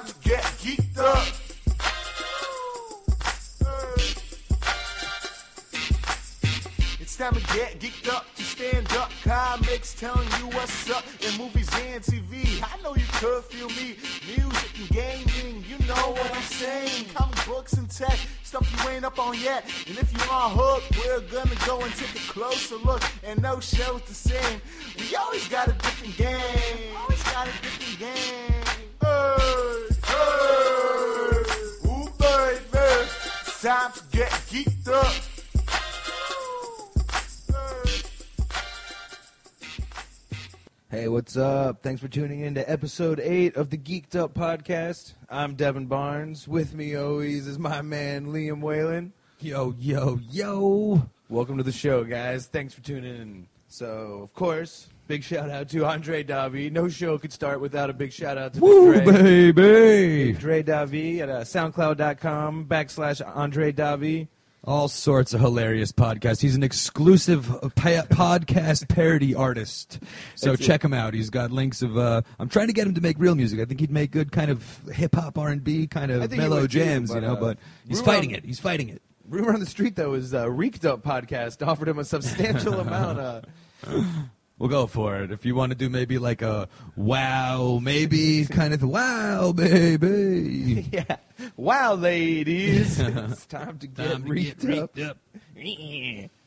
time to get geeked up. It's time to get geeked up to stand up. Comics telling you what's up in movies and TV. I know you could feel me. Music and gaming, you know what I'm saying. Comic books and tech, stuff you ain't up on yet. And if you are hooked, we're gonna go and take a closer look. And no show's the same. We always got a different game. Always got a different game. Time to get geeked up. Hey, what's up? Thanks for tuning in to episode 8 of the Geeked Up podcast. I'm Devin Barnes. With me always is my man Liam Whalen. Yo, yo, yo. Welcome to the show, guys. Thanks for tuning in. So, of course, big shout out to Andre Davi. No show could start without a big shout out to Woo, Dre. baby. Dre Davi at uh, soundcloud.com backslash Andre Davi. All sorts of hilarious podcasts. He's an exclusive uh, pa- podcast parody artist. So That's it. check him out. He's got links of. Uh, I'm trying to get him to make real music. I think he'd make good kind of hip hop R and B kind of mellow jams, but, you know. uh, But he's fighting it. He's fighting it. Rumor on the street, though, is uh, Reeked Up podcast offered him a substantial amount of. We'll go for it. If you want to do maybe like a wow, maybe kind of wow, baby. yeah. Wow, ladies. it's time to get Time to reeked get up. reeked up.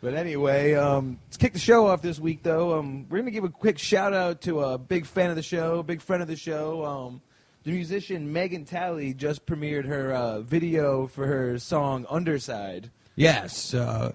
But anyway, um, let's kick the show off this week, though. Um, we're going to give a quick shout out to a big fan of the show, big friend of the show. Um, the musician Megan Talay just premiered her uh, video for her song Underside. Yes, uh,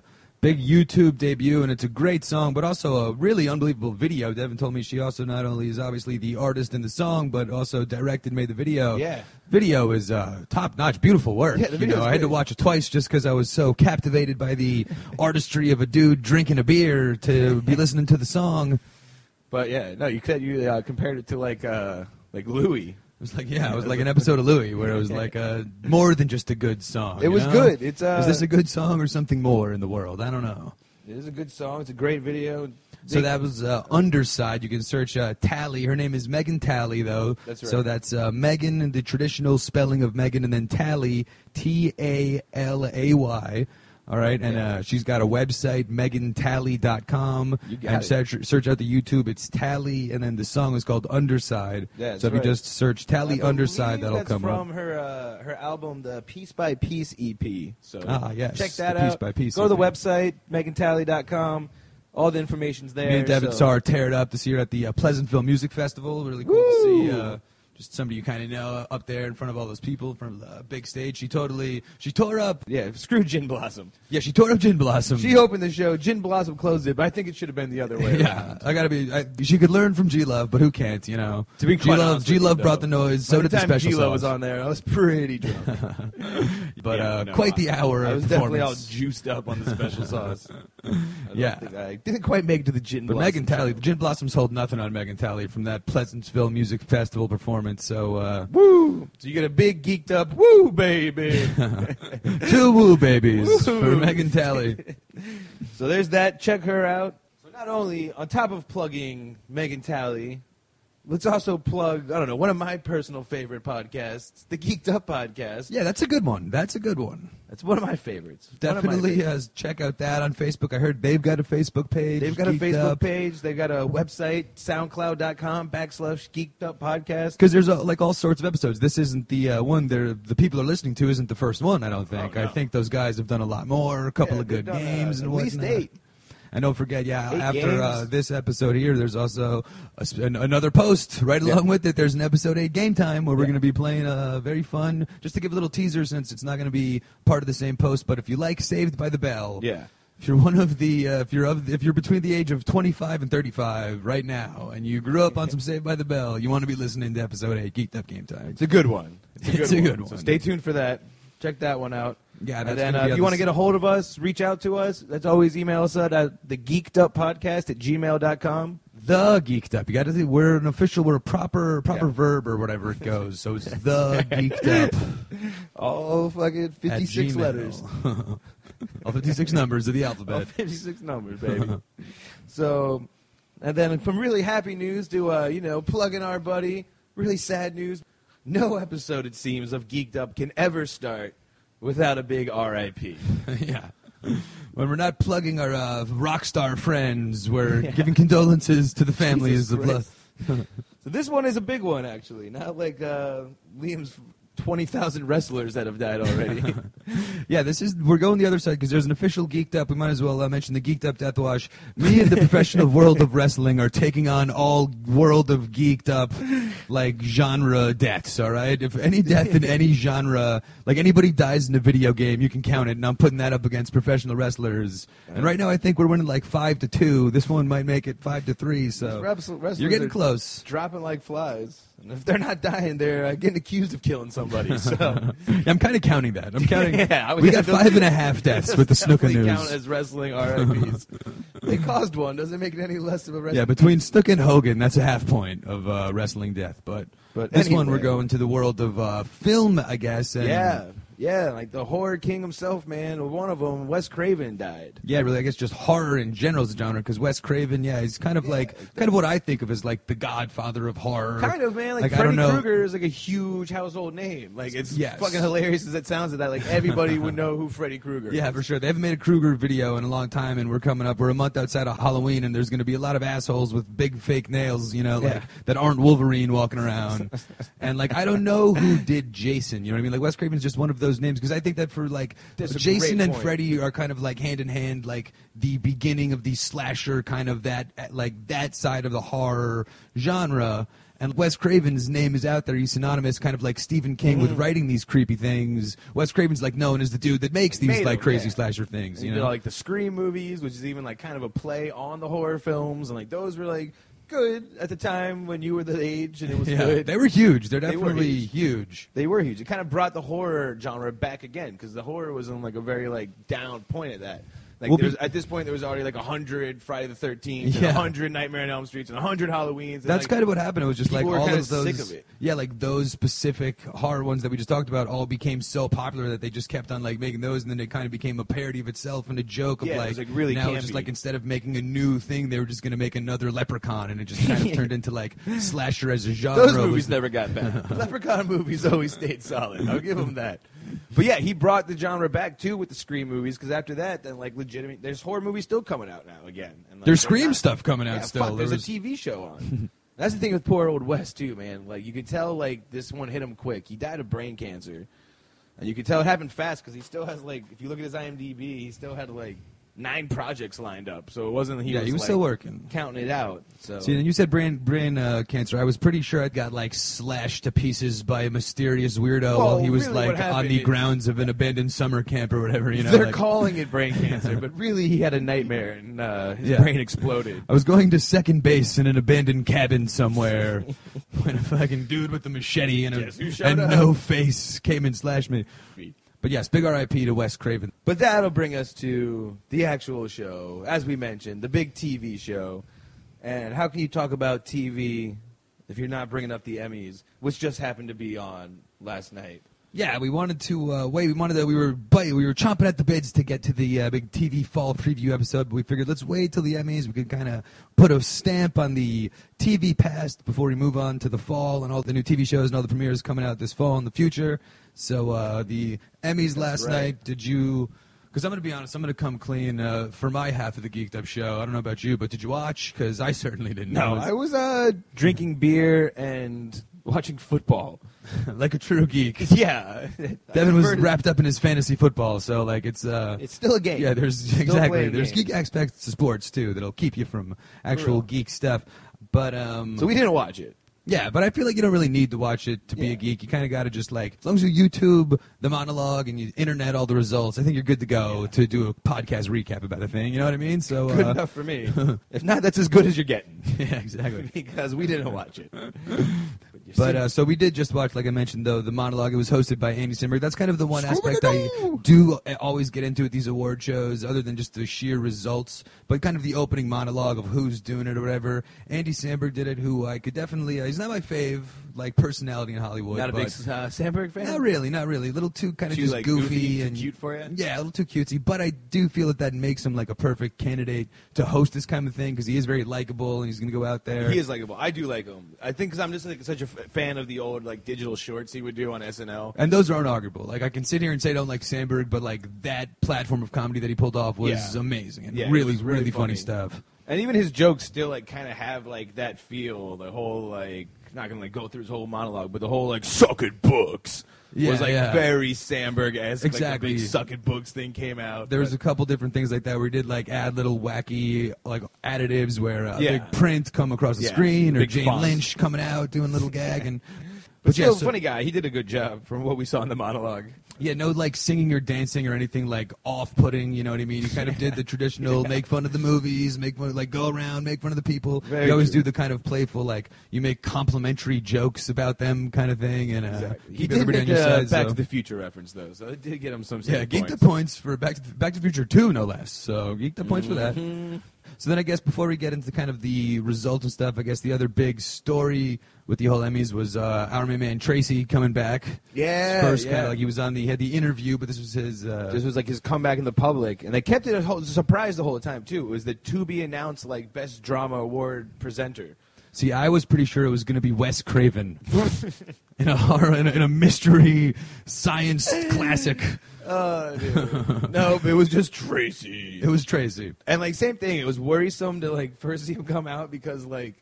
big YouTube debut, and it's a great song, but also a really unbelievable video. Devin told me she also not only is obviously the artist in the song, but also directed, made the video. Yeah. video is uh, top notch, beautiful work. Yeah, the you know, I had to watch it twice just because I was so captivated by the artistry of a dude drinking a beer to be listening to the song. But yeah, no, you said you uh, compared it to like uh, like Louis. It was like, yeah, it was like an episode of Louis where it was like a, more than just a good song. It you was know? good. It's, uh, is this a good song or something more in the world? I don't know. It is a good song. It's a great video. So that was uh, Underside. You can search uh, Talay. Her name is Megan Talay, though. That's right. So that's uh, Megan, the traditional spelling of Megan, and then Talay, T A L A Y. All right, and uh, she's got a website, megantalay.com. You got and it. search, search out the YouTube. It's Talay, and then the song is called Underside. Yeah, so if right. you just search Talay Underside, that'll come from up. her uh, her album, the Piece by Piece EP. So Ah, yes, check that the Piece by Piece Go to the EP. website, megantalay.com. All the information's there. Me and Devin so- tear it up this year at the uh, Pleasantville Music Festival. Really cool to see uh, just somebody you kind of know up there in front of all those people from the big stage. She totally, she tore up. Yeah, screw Gin Blossom. Yeah, she tore up Gin Blossom. She opened the show. Gin Blossom closed it, but I think it should have been the other way Yeah, around. I gotta be. I, she could learn from G Love, but who can't? You know. To be G Love. G Love brought the noise. So By did the the special G-Lo sauce. was on there, I was pretty drunk. But Yeah, uh, no, quite the hour. I of was definitely all juiced up on the special sauce. I don't Yeah. think I didn't quite make it to the Gin But Blossom. Megan Talay, the Gin Blossoms hold nothing on Megan Talay from that Pleasantville Music Festival performance. So uh, Woo! So you get a big geeked up woo baby. two woo babies Woo. for Megan Talay. So there's that. Check her out. So not only on top of plugging Megan Talay, let's also plug I don't know one of my personal favorite podcasts, the Geeked Up podcast. Yeah, that's a good one. That's a good one. That's one of my favorites. One of my Definitely favorites. uh, check out that on Facebook. I heard they've got a Facebook page. They've got a Facebook page. They've got a website, soundcloud.com backslash geeked up podcast. Because there's uh, like all sorts of episodes. This isn't the uh, one they're, the people are listening to. Isn't the first one? I don't think. Oh. I think those guys have done a lot more. A couple Yeah, of good they've done, uh, games and at least whatnot. eight. And don't forget, yeah, Eight after uh, this episode here, there's also a an, another post right Yeah. along with it. There's an episode eight game time where we're Yeah. going to be playing a very fun. Just to give a little teaser, since it's not going to be part of the same post. But if you like Saved by the Bell, Yeah. If you're one of the, uh, if you're of, if you're between the age of 25 and 35 right now, and you grew up on some Saved by the Bell, you want to be listening to episode eight, Geeked Up Game Time. It's a good one. It's a good, It's a one. good So one. stay tuned for that. Check that one out. Yeah, and that's then uh, if you want to get a hold of us, reach out to us. That's always email us at uh, the geeked up podcast at gmail.com. The Geeked Up. You got to think we're an official, we're a proper proper Yeah. verb or whatever it goes. So it's the Geeked Up. All fucking at 56 letters. All 56 numbers of the alphabet. All alphabet. 56 numbers, baby. so, and then from really happy news to, uh, you know, plug in our buddy, really sad news. no episode, it seems, of Geeked Up can ever start without a big RIP. yeah. When we're not plugging our uh, rock star friends, we're giving condolences to the families of. So this one is a big one, actually. Not like uh, Liam's 20,000 wrestlers that have died already. yeah, this is we're going the other side because there's an official geeked up. We might as well uh, mention the geeked up death wash. Me and the professional world of wrestling are taking on all world of geeked up like genre deaths. All right, if any death in any genre, like anybody dies in a video game, you can count it, and I'm putting that up against professional wrestlers. And right now, I think we're winning like five to two. This one might make it five to three. So you're getting close. dropping like flies. And if they're not dying, they're uh, getting accused of killing somebody. So I'm kind of counting that. I'm counting. Yeah, I was we got five and a half deaths with the definitely news. count as wrestling RIPs. they caused one. Doesn't make it any less of a wrestling. Yeah, between Snook and Hogan, that's a half point of uh, wrestling death. But, But this one, we're going to the world of uh, film, I guess. And yeah, yeah, like the horror king himself, man. One of them, Wes Craven, died. Yeah, really, I guess just horror in general is a genre because Wes Craven, yeah, he's kind of like kind of what I think of as like the godfather of horror. Kind of, man. Like, Like, Freddy. Krueger is like a huge household name. Like it's Yes. fucking hilarious as it sounds. That like everybody would know who Freddy Krueger. Yeah, is. for sure. They haven't made a Krueger video in a long time, and we're coming up. We're a month outside of Halloween, and there's going to be a lot of assholes with big fake nails, you know, like Yeah. that aren't Wolverine walking around. and like, I don't know who did Jason. You know what I mean? Like Wes Craven's just one of those names because I think that for like That's a Jason great and point. Freddy are kind of like hand in hand, like the beginning of the slasher kind of that like that side of the horror genre. And Wes Craven's name is out there. He's synonymous, kind of like Stephen King, with mm-hmm. writing these creepy things. Wes Craven's like known as the dude that makes these Made like them, crazy yeah. slasher things. You he did know, like the Scream movies, which is even like kind of a play on the horror films, and like those were like good at the time when you were the age, and it was yeah, good. they were huge. They're They definitely huge. huge. They were huge. It kind of brought the horror genre back again because the horror was on like a very like down point at that. Like Well, be- at this point, there was already like a hundred Friday the Thirteenth, Yeah. a hundred Nightmare on Elm Streets, and a hundred Halloweens. That's like, kind of what happened. It was just like all of those, sick of it. yeah, like those specific horror ones that we just talked about, all became so popular that they just kept on like making those, and then it kind of became a parody of itself and a joke of Yeah, it like, like, really now it's just like instead of making a new thing, they were just going to make another Leprechaun, and it just kind of turned into like slasher as a genre. Those movies never got back. Leprechaun movies always stayed solid. I'll give them that. But yeah, he brought the genre back too with the Scream movies because after that, then like legitimate, there's horror movies still coming out now again. And, like, There's they're Scream not- stuff coming out Yeah, still. fuck, There there's was- a TV show on. That's the thing with poor old Wes too, man. Like you could tell, like this one hit him quick. He died of brain cancer, and you could tell it happened fast because he still has like, if you look at his IMDb, he still had like nine projects lined up. So it wasn't he Yeah, was he was like, still working. counting it out. So See, and you said brain brain uh, cancer. I was pretty sure it got like slashed to pieces by a mysterious weirdo Well, while he was really like on the grounds of an abandoned summer camp or whatever. You know, they're like- calling it brain cancer, but really he had a nightmare and uh, his Yeah. brain exploded. I was going to second base in an abandoned cabin somewhere when a fucking dude with a machete and, a, and up? no face came and slashed me. But yes, big RIP to Wes Craven. But that'll bring us to the actual show, as we mentioned, the big TV show. And how can you talk about TV if you're not bringing up the Emmys, which just happened to be on last night? Yeah, we wanted to uh, wait. We wanted to. We were bite, we were chomping at the bits to get to the uh, big TV fall preview episode, but we figured let's wait till the Emmys. We could kind of put a stamp on the TV past before we move on to the fall and all the new TV shows and all the premieres coming out this fall in the future. So uh, the Emmys last right. night. Did you? Because I'm going to be honest, I'm going to come clean uh, for my half of the Geeked Up show. I don't know about you, but did you watch? Because I certainly didn't. No, I I was uh, drinking beer and watching football. like a true geek. Yeah. Devin was wrapped up in his fantasy football, so like it's uh, It's still a game. Yeah, there's Still exactly there's games. geek aspects to sports too that'll keep you from actual real. geek stuff. But um, So we didn't watch it. Yeah, but I feel like you don't really need to watch it to be Yeah. a geek. You kind of got to just like as long as you YouTube the monologue and you internet all the results, I think you're good to go to do a podcast recap about the thing. You know what I mean? So Good uh, enough for me. if not, that's as good as you're getting. yeah, exactly. because we didn't watch it. But uh, so we did just watch, like I mentioned, though the monologue. It was hosted by Andy Samberg. That's kind of the one aspect I do uh, always get into at these award shows, other than just the sheer results, but kind of the opening monologue of who's doing it or whatever. Andy Samberg did it, who I could definitely. Uh, he's not my fave, like personality in Hollywood. not a big but- uh, Samberg fan. Not really, not really. A little too kind of Too, just like, goofy, goofy, too and cute for ya? Yeah, a little too cutesy. But I do feel that that makes him like a perfect candidate to host this kind of thing because he is very likable and he's going to go out there. He is likable. I do like him. I think because I'm just like such a fan of the old like digital shorts he would do on SNL. And those are unarguable. Like I can sit here and say I don't like Samberg, but like that platform of comedy that he pulled off was Yeah. amazing and Yeah, it really, was really, really funny. funny. stuff. And even his jokes still like kind of have like that feel. The whole like not gonna like go through his whole monologue, but the whole like suck it books Yeah, was like yeah. very Samberg esque. Exactly. Like, the big suck it books thing came out. There was a couple different things like that where he did like add little wacky like additives where uh, a Yeah. big print come across the Yeah, screen or big Jane fonts. Lynch coming out doing little gag and but yeah, still, so- funny guy. He did a good job from what we saw in the monologue. Yeah, no like singing or dancing or anything like off-putting. You know what I mean? He kind of did the traditional make fun of the movies, make fun, like go around, make fun of the people. Very you always true. do the kind of playful like you make complimentary jokes about them kind of thing, and uh, He keep did everybody make on your a side. Back so- to the Future reference though, so it did get him some. yeah, geek points. the points for Back to, Back to the Future Two, no less. So geek the points for that. So then I guess before we get into kind of the results and stuff, I guess the other big story with the whole Emmys was uh, our main man Tracy coming back. Yeah, First kind yeah. of like he was on the he had the interview, but this was his. Uh, This was like his comeback in the public, and they kept it a whole surprise the whole time too. It was the to be announced like best drama award presenter. See, I was pretty sure it was going to be Wes Craven in a horror, in a, in a mystery science classic. Oh, dude. no, it was just Tracy. It was Tracy. And like same thing, it was worrisome to like first see him come out because like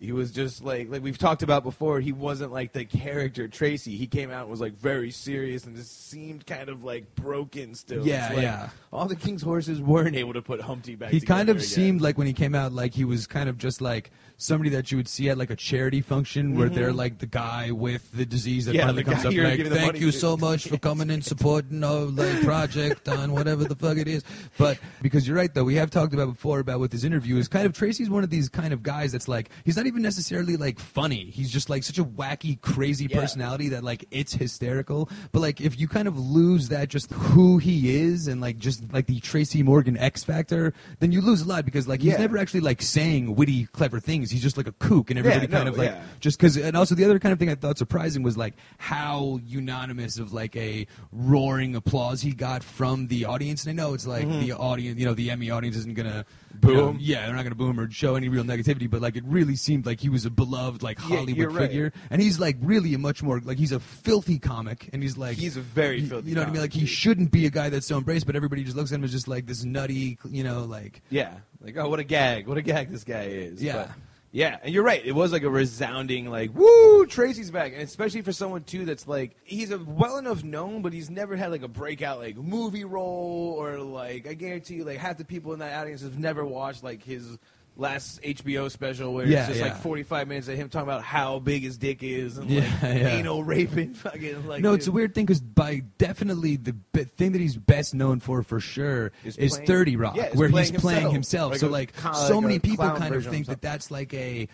he was just like like we've talked about before. He wasn't like the character Tracy. He came out and was like very serious and just seemed kind of like broken still. Yeah, like, yeah. All the king's horses weren't able to put Humpty back. He kind of again. seemed like when he came out, like he was kind of just like somebody that you would see at like a charity function where they're like the guy with the disease that Mm-hmm. Yeah, finally comes up like, "Thank money you to." so much for coming and supporting our like project on whatever the fuck it is." But because you're right though, we have talked about before about with his interview is kind of Tracy's one of these kind of guys that's like he's not even necessarily like funny. He's just like such a wacky, crazy Yeah. personality that like it's hysterical. But like if you kind of lose that just who he is and like just like the Tracy Morgan X factor, then you lose a lot because like he's Yeah. never actually like saying witty, clever things. He's just like a kook, and everybody Yeah, kind no, of like yeah. just because. And also the other kind of thing I thought surprising was like how unanimous of like a roaring applause he got from the audience. And I know it's like the audience, you know, the Emmy audience isn't gonna Mm-hmm. You know, yeah, they're not gonna boom or show any real negativity. But like it really seemed like he was a beloved like Hollywood right. figure, and he's like really a much more like he's a filthy comic, and he's like He's a very filthy You know what I mean? Like he dude. shouldn't be a guy that's so embraced, but everybody just looks at him as just like this nutty, you know, like Yeah. Like, oh, what a gag. What a gag this guy is. Yeah. But, yeah. And you're right. It was like a resounding, like, woo, Tracy's back. And especially for someone, too, that's like, he's a well enough known, but he's never had like a breakout, like, movie role or like, I guarantee you, like, half the people in that audience have never watched like his last HBO special where Yeah, it's just yeah. like 45 minutes of him talking about how big his dick is and Yeah, like yeah. anal raping fucking like no, it's a weird thing because by definitely the b- thing that he's best known for for sure Is is, playing- Thirty Rock, yeah, where playing he's playing himself. himself. Like so like so like many people kind of think that that's like a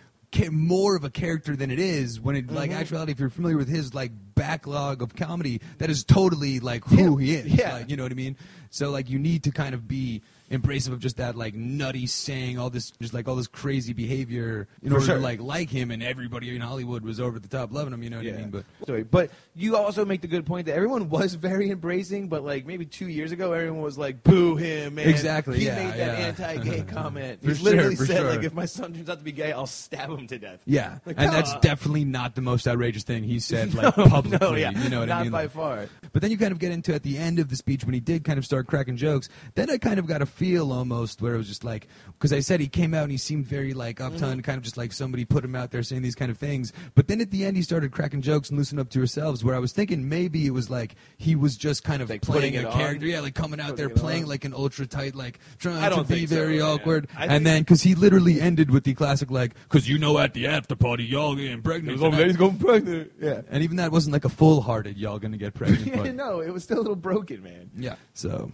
more of a character than it is when it like mm-hmm. actuality if you're familiar with his like backlog of comedy that is totally like who Him. he is Yeah. like you know what i mean so like you need to kind of be embracive of just that like nutty saying all this just like all this crazy behavior in For order sure. to like like him and everybody in hollywood was over the top loving him you know what i mean but Sorry, but you also make the good point that everyone was very embracing, but like maybe two years ago, everyone was like, "Boo him!" Man. Exactly, He yeah, made that yeah. anti-gay comment. He literally sure, said, sure. "Like if my son turns out to be gay, I'll stab him to death." Yeah, Like, and that's on. definitely not the most outrageous thing he said, like No, publicly. no, yeah, you know what not I mean? by Like- far. But then you kind of get into at the end of the speech when he did kind of start cracking jokes. Then I kind of got a feel almost where it was just like because I said he came out and he seemed very like uptight, Mm-hmm. kind of just like somebody put him out there saying these kind of things. But then at the end he started cracking jokes and loosening up to yourselves. Where I was thinking maybe it was like he was just kind of Like playing a it on? character, yeah, like coming out there Putting it playing on? like an ultra tight, like trying to be think so, very awkward. I and then because he literally ended with the classic like because you know at the after party y'all getting pregnant. tonight." going pregnant. Yeah. And even that wasn't like a full-hearted y'all gonna get pregnant. But, no, it was still a little broken, man. yeah. So,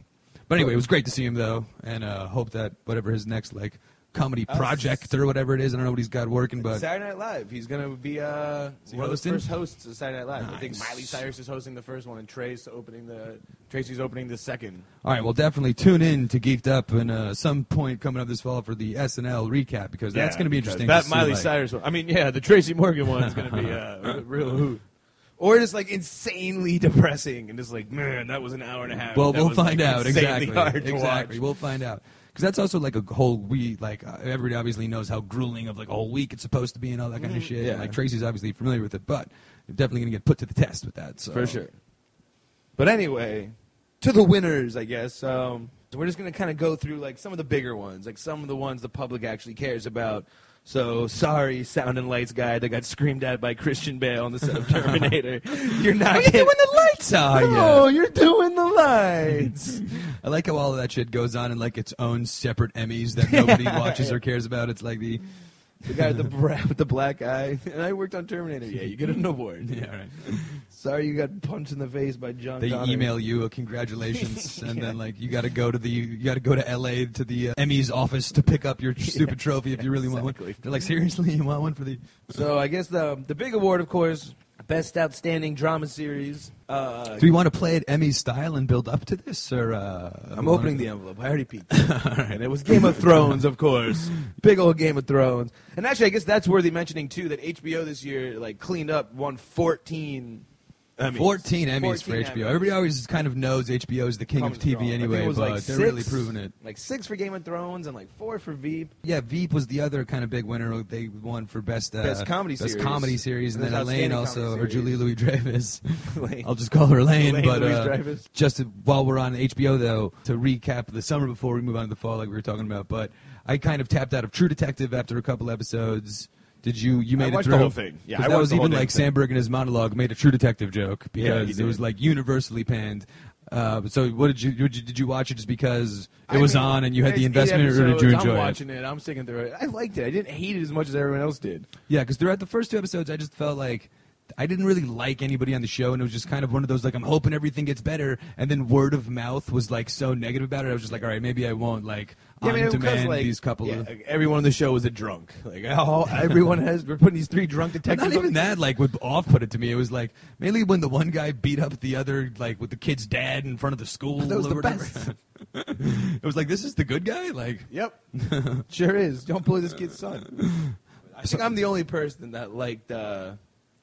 but anyway, it was great to see him though, and uh, hope that whatever his next like comedy Uh, project or whatever it is, I don't know what he's got working, but Saturday Night Live. He's gonna be uh, one of the hosting? first hosts of Saturday Night Live. I think Nice. Miley Cyrus is hosting the first one, and Trace opening the Tracy's opening the second. all right, well, definitely tune in to Geeked Up and uh, some point coming up this fall for the SNL recap because that's going to be interesting. That to see, Miley like- Cyrus one. I mean, yeah, the Tracy Morgan one is going to be uh, a real hoot. Or just like insanely depressing and just like, man, that was an hour and a half. Well, That we'll was, find like, out exactly. Exactly, watch. we'll find out. because that's also like a whole week. Like uh, everybody obviously knows how grueling of like a whole week it's supposed to be and all that kind of Mhm, shit. yeah. And, like Tracy's obviously familiar with it, but you're definitely gonna get put to the test with that. So. for sure. But anyway, to the winners, I guess. Um, we're just gonna kind of go through like some of the bigger ones, like some of the ones the public actually cares about. So sorry, sound and lights guy that got screamed at by Christian Bale on the set of Terminator. You're not Are you getting doing the lights? Are Oh, you? you're doing the lights. I like how all of that shit goes on in like its own separate Emmys that nobody watches or cares about. It's like the the guy with the bra- with the black eye. And I worked on Terminator. Yeah, you get an award. yeah, right. Sorry, you got punched in the face by John. They email you a congratulations, and Yeah. then like you got to go to the you got to go to L.A. to the uh, Emmys office to pick up your stupid trophy if you really want one. They're like, seriously, you want one for the? So I guess the the big award, of course, best outstanding drama series. Uh, Do we want to play it Emmy style and build up to this, or uh, I'm opening the envelope. I already peeked. And it was Game of Thrones, of course. Big old Game of Thrones. And actually, I guess that's worthy mentioning too that HBO this year like cleaned up, won 14. Emmys. 14 Emmys 14 for HBO. Emmys. Everybody always kind of knows HBO is the king of TV strong. I think anyway, but like they're six, really proving it. Like six for Game of Thrones and like four for Veep. Yeah, Veep was the other kind of big winner. They won for best uh, Best comedy Series. best series. comedy series, and And then then Elaine also, or Julie series. Louis Dreyfus. I'll just call her Elaine. Elaine but Louise uh, Dreyfus. just to, while we're on HBO, though, to recap the summer before we move on to the fall, like we were talking about. But I kind of tapped out of True Detective after a couple episodes. Did you? You made it through the whole thing. Yeah, I that watched was even like thing. Samberg in his monologue made a True Detective joke Yeah, because it was like universally panned. Uh, so, what did you, did you did you watch it just because it I was mean, on and you had the investment, or did you enjoy I'm it? watching it. I'm sticking through it. I liked it. I didn't hate it as much as everyone else did. Yeah, because throughout the first two episodes, I just felt like I didn't really like anybody on the show, and it was just kind of one of those like I'm hoping everything gets better, and then word of mouth was like so negative about it. I was just like, all right, maybe I won't like Yeah, I on mean, demand like, these couple yeah, of. like, everyone on the show was a drunk. Like all, everyone has. We're putting these three drunk detectives. not even that like would off put it to me. It was like mainly when the one guy beat up the other like with the kid's dad in front of the school. That was the whatever. best. it was like this is the good guy. Like Yep, sure is. Don't bully this kid's son. I think I'm the only person that liked uh,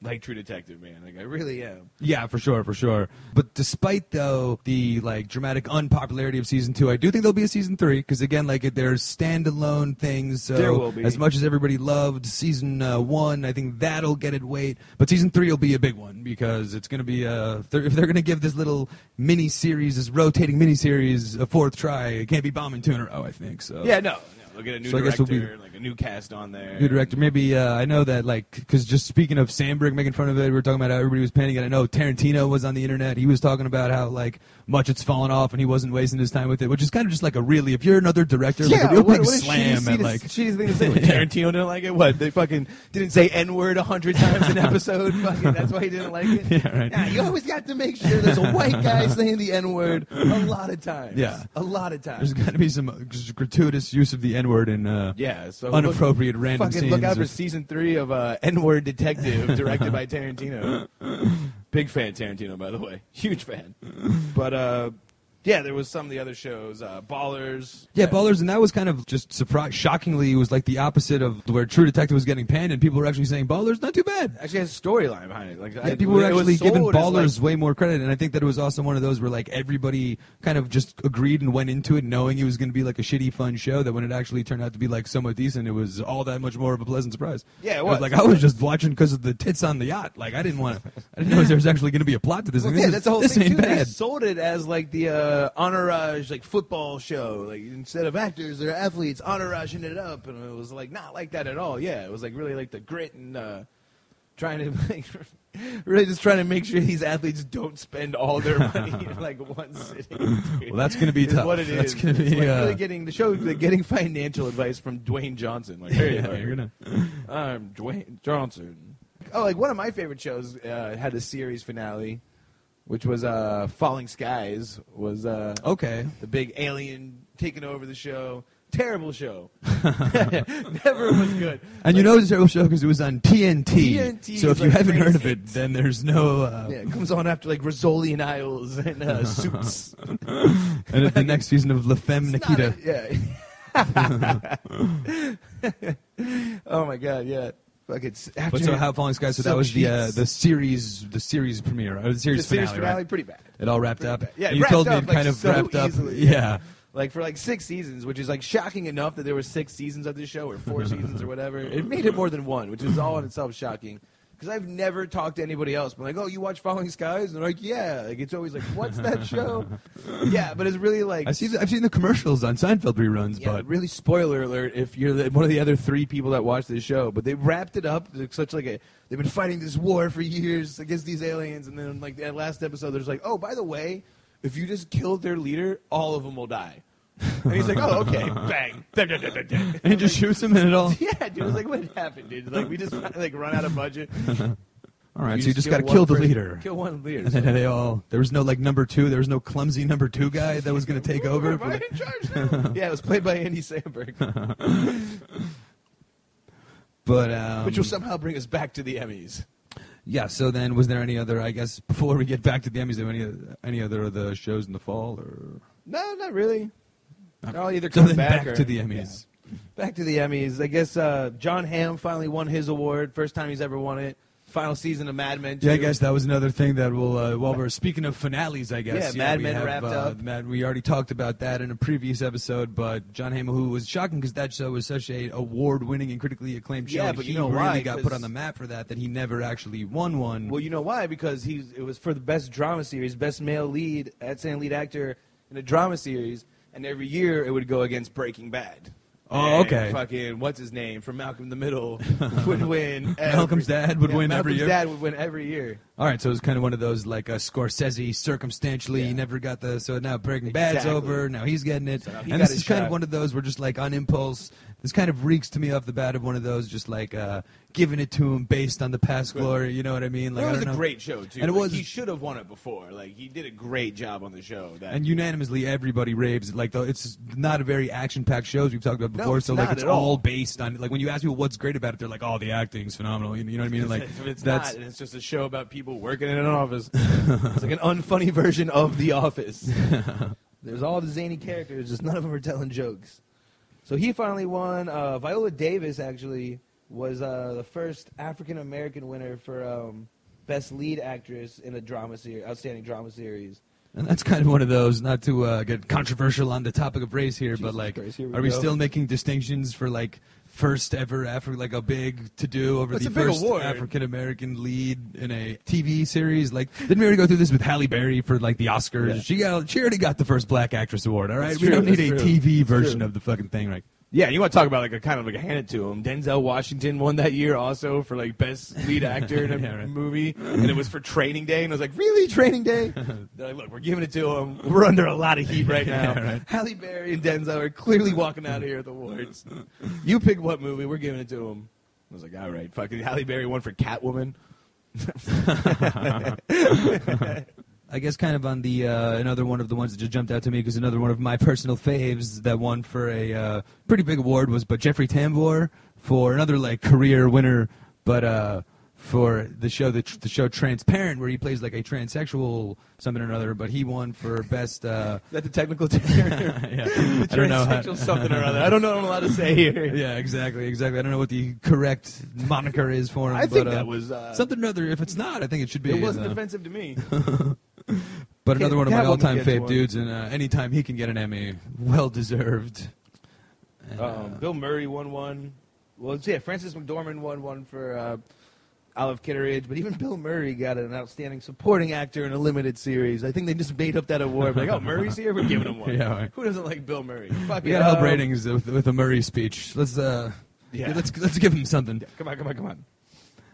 like True Detective, man. Like I really am. Yeah, for sure, for sure. But despite though the like dramatic unpopularity of season two, I do think there'll be a season three because again, like there's standalone things. So There will be. As much as everybody loved season uh, one, I think that'll get it weight. But season three will be a big one because it's going to be a they're, if they're going to give this little mini series, this rotating mini series, a fourth try, it can't be bombing two in a row. I think so. Yeah, no. No we'll get a new So I guess director, we'll be- like a new cast on there. New director, maybe uh, I know that like because just speaking of Samberg making fun of it, we were talking about how everybody was panning it. I know Tarantino was on the internet. He was talking about how like much it's fallen off and he wasn't wasting his time with it, which is kind of just like a really if you're another director, like a real what, big what slam shitty, at shitty- like shitty thing to say. Like, Tarantino didn't like it. What they fucking didn't say N word a hundred times an episode. fucking, that's why he didn't like it. Yeah, right. Nah, you always got to make sure there's a white guy saying the N word a lot of times. Yeah. a lot of times. there's got to be some uh, gratuitous use of the N word in uh, Yeah, so unappropriate look, random fucking look scenes out for season three of uh, N Word Detective, directed by Tarantino. Big fan Tarantino, by the way, huge fan. But uh, yeah, there was some of the other shows, uh, Ballers. Yeah, that- Ballers, and that was kind of just surprise. Shockingly, it was like the opposite of where True Detective was getting panned, and people were actually saying Ballers not too bad. Actually, has a storyline behind it. Like Yeah, I- people were actually giving Ballers like- way more credit, and I think that it was also one of those where like everybody kind of just agreed and went into it knowing it was going to be like a shitty fun show. That when it actually turned out to be like somewhat decent, it was all that much more of a pleasant surprise. Yeah, it was. was. like I was just watching because of the tits on the yacht. Like I didn't want to. I didn't know there was actually going to be a plot to this. Well, thing. yeah, This that's is- the whole this thing ain't too. They sold it as like the uh, entourage, like football show. Like instead of actors, they're athletes, entouraging it up, and it was like not like that at all. Yeah, it was like really like the grit and uh, trying to like really just trying to make sure these athletes don't spend all their money in like one sitting. dude. Well, that's gonna be tough. What it That's is. gonna It's be, like uh, really getting the show, like getting financial advice from Dwayne Johnson. Like, hey, Yeah, you're gonna. I'm Dwayne Johnson. Oh, like one of my favorite shows uh, had a series finale, which was uh, Falling Skies. Was uh, Okay. the big alien taking over the show? Terrible show. Never was good. And you know it's a terrible show because it was on TNT. TNT so is if you like haven't heard of it, then there's no. Uh, Yeah, it comes on after like Rizzoli and Isles and uh, Suits. And at the next season of La Femme It's not Nikita. a- yeah. oh my god, yeah. Fuck it's after But so how Falling Skies? So that was the uh, the series the series premiere or the the series series finale, finale right? pretty bad. It all wrapped Pretty up. bad. Yeah, you told me it like, kind of so wrapped up. easily, Yeah. yeah. like for like six seasons, which is like shocking enough that there were six seasons of this show or four seasons or whatever. It made it more than one, which is all in itself shocking. Because I've never talked to anybody else. But like, oh, you watch Falling Skies? And they're like, yeah. Like it's always like, what's that show? yeah, but it's really like I see. The, I've seen the commercials on Seinfeld reruns, yeah, but really spoiler alert if you're the, one of the other three people that watch this show. But they wrapped it up to such like a they've been fighting this war for years against these aliens, and then like that last episode, there's like, oh, by the way, if you just killed their leader, all of them will die. And he's like, oh, okay, bang, and he just shoots him in it all. yeah, dude. It's like, what happened, dude? Like, we just like run out of budget. All right, so you just got to kill the person- leader. Kill one leader. And then they all. There was no like number two. There was no clumsy number two guy that was going to take over. Am I in charge now? yeah, it was played by Andy Samberg, But um, which will somehow bring us back to the Emmys. yeah. So then, was there any other? I guess before we get back to the Emmys, there any any other of the shows in the fall or No, not really. I'll either so then back, back or, to the Emmys? Back to the Emmys. I guess uh, John Hamm finally won his award. First time he's ever won it. Final season of Mad Men. Yeah, I guess that was another thing that will. Uh, while we're speaking of finales, I guess Yeah, Mad we Men have, wrapped uh, up. Mad, we already talked about that in a previous episode, but John Hamm, who was shocking because that show was such a award-winning and critically acclaimed show. Yeah, but he you know really why? got put on the map for that. That he never actually won one. Well, you know why? Because he's it was for the best drama series, best male lead, outstanding lead actor in a drama series, and every year it would go against Breaking Bad. Oh, And okay. Fucking what's his name from Malcolm in the Middle would win. every- Malcolm's dad would Yeah, win every Malcolm's year? Dad would win every year. All right, so it was kind of one of those like a Scorsese circumstantially. He never got the so now Breaking Bad's Exactly. over. Now he's getting it, So now he and got this his is kind shot. of one of those where just like on impulse. This kind of reeks to me off the bat of one of those just like uh, giving it to him based on the past glory. You know what I mean? Like it was a know. great show too. And it Like, was- he should have won it before. Like he did a great job on the show. That And unanimously, everybody raves. Like, though, it's not a very action-packed show as we've talked about before. it's so, like, it's all. all based on like when you ask people what's great about it, they're like, "Oh, the acting's phenomenal." You know, what I mean? Like, if it's that's not, it's just a show about people working in an office. it's like an unfunny version of The Office. There's all the zany characters, just none of them are telling jokes. So he finally won. Uh, Viola Davis actually was uh, the first African American winner for um, best lead actress in a drama series, outstanding drama series. And that's kind of one of those, not to uh, get controversial on the topic of race here, but like, Christ, here are we go. still making distinctions for like first ever Afro, like a big to do over the first. African American lead in a TV series? Like, didn't we already go through this with Halle Berry for like the Oscars? Yeah. She got, she already got the first Black Actress award. All right, That's we true, don't need that's a true. TV That's version true. of the fucking thing, right? Yeah, you want to talk about like a kind of like a hand it to him. Denzel Washington won that year also for like best lead actor in a Yeah, right. movie, and it was for Training Day, and I was like, really, Training Day? They're like, look, we're giving it to him. We're under a lot of heat right now. Yeah, right. Halle Berry and Denzel are clearly walking out of here with awards. you pick what movie, we're giving it to him. I was like, all right, fucking Halle Berry won for Catwoman. I guess kind of on the uh, another one of the ones that just jumped out to me because another one of my personal faves that won for a uh, pretty big award was but Jeffrey Tambor for another like career winner, but uh, for the show the, the show Transparent where he plays like a transsexual something or another, but he won for best. Uh, Is that the technical term? yeah, I don't know how- something or other. I don't know what I'm allowed to say here. yeah, exactly, exactly. I don't know what the correct moniker is for him. I think but, uh, that was uh, something or other. If it's not, I think it should be. It wasn't uh, offensive to me. But another one of my all-time gets fave one. dudes, and uh, anytime he can get an Emmy, well deserved. And, uh, Um, Bill Murray won one. Well, yeah, Frances McDormand won one for uh, Olive Kitteridge, but even Bill Murray got an outstanding supporting actor in a limited series. I think they just made up that award. Like, oh, Murray's here, we're giving him one. Yeah, right. Who doesn't like Bill Murray? Fuck we it. got help ratings with, with a Murray speech. Let's uh, Yeah. let's let's give him something. Come on, come on, come on.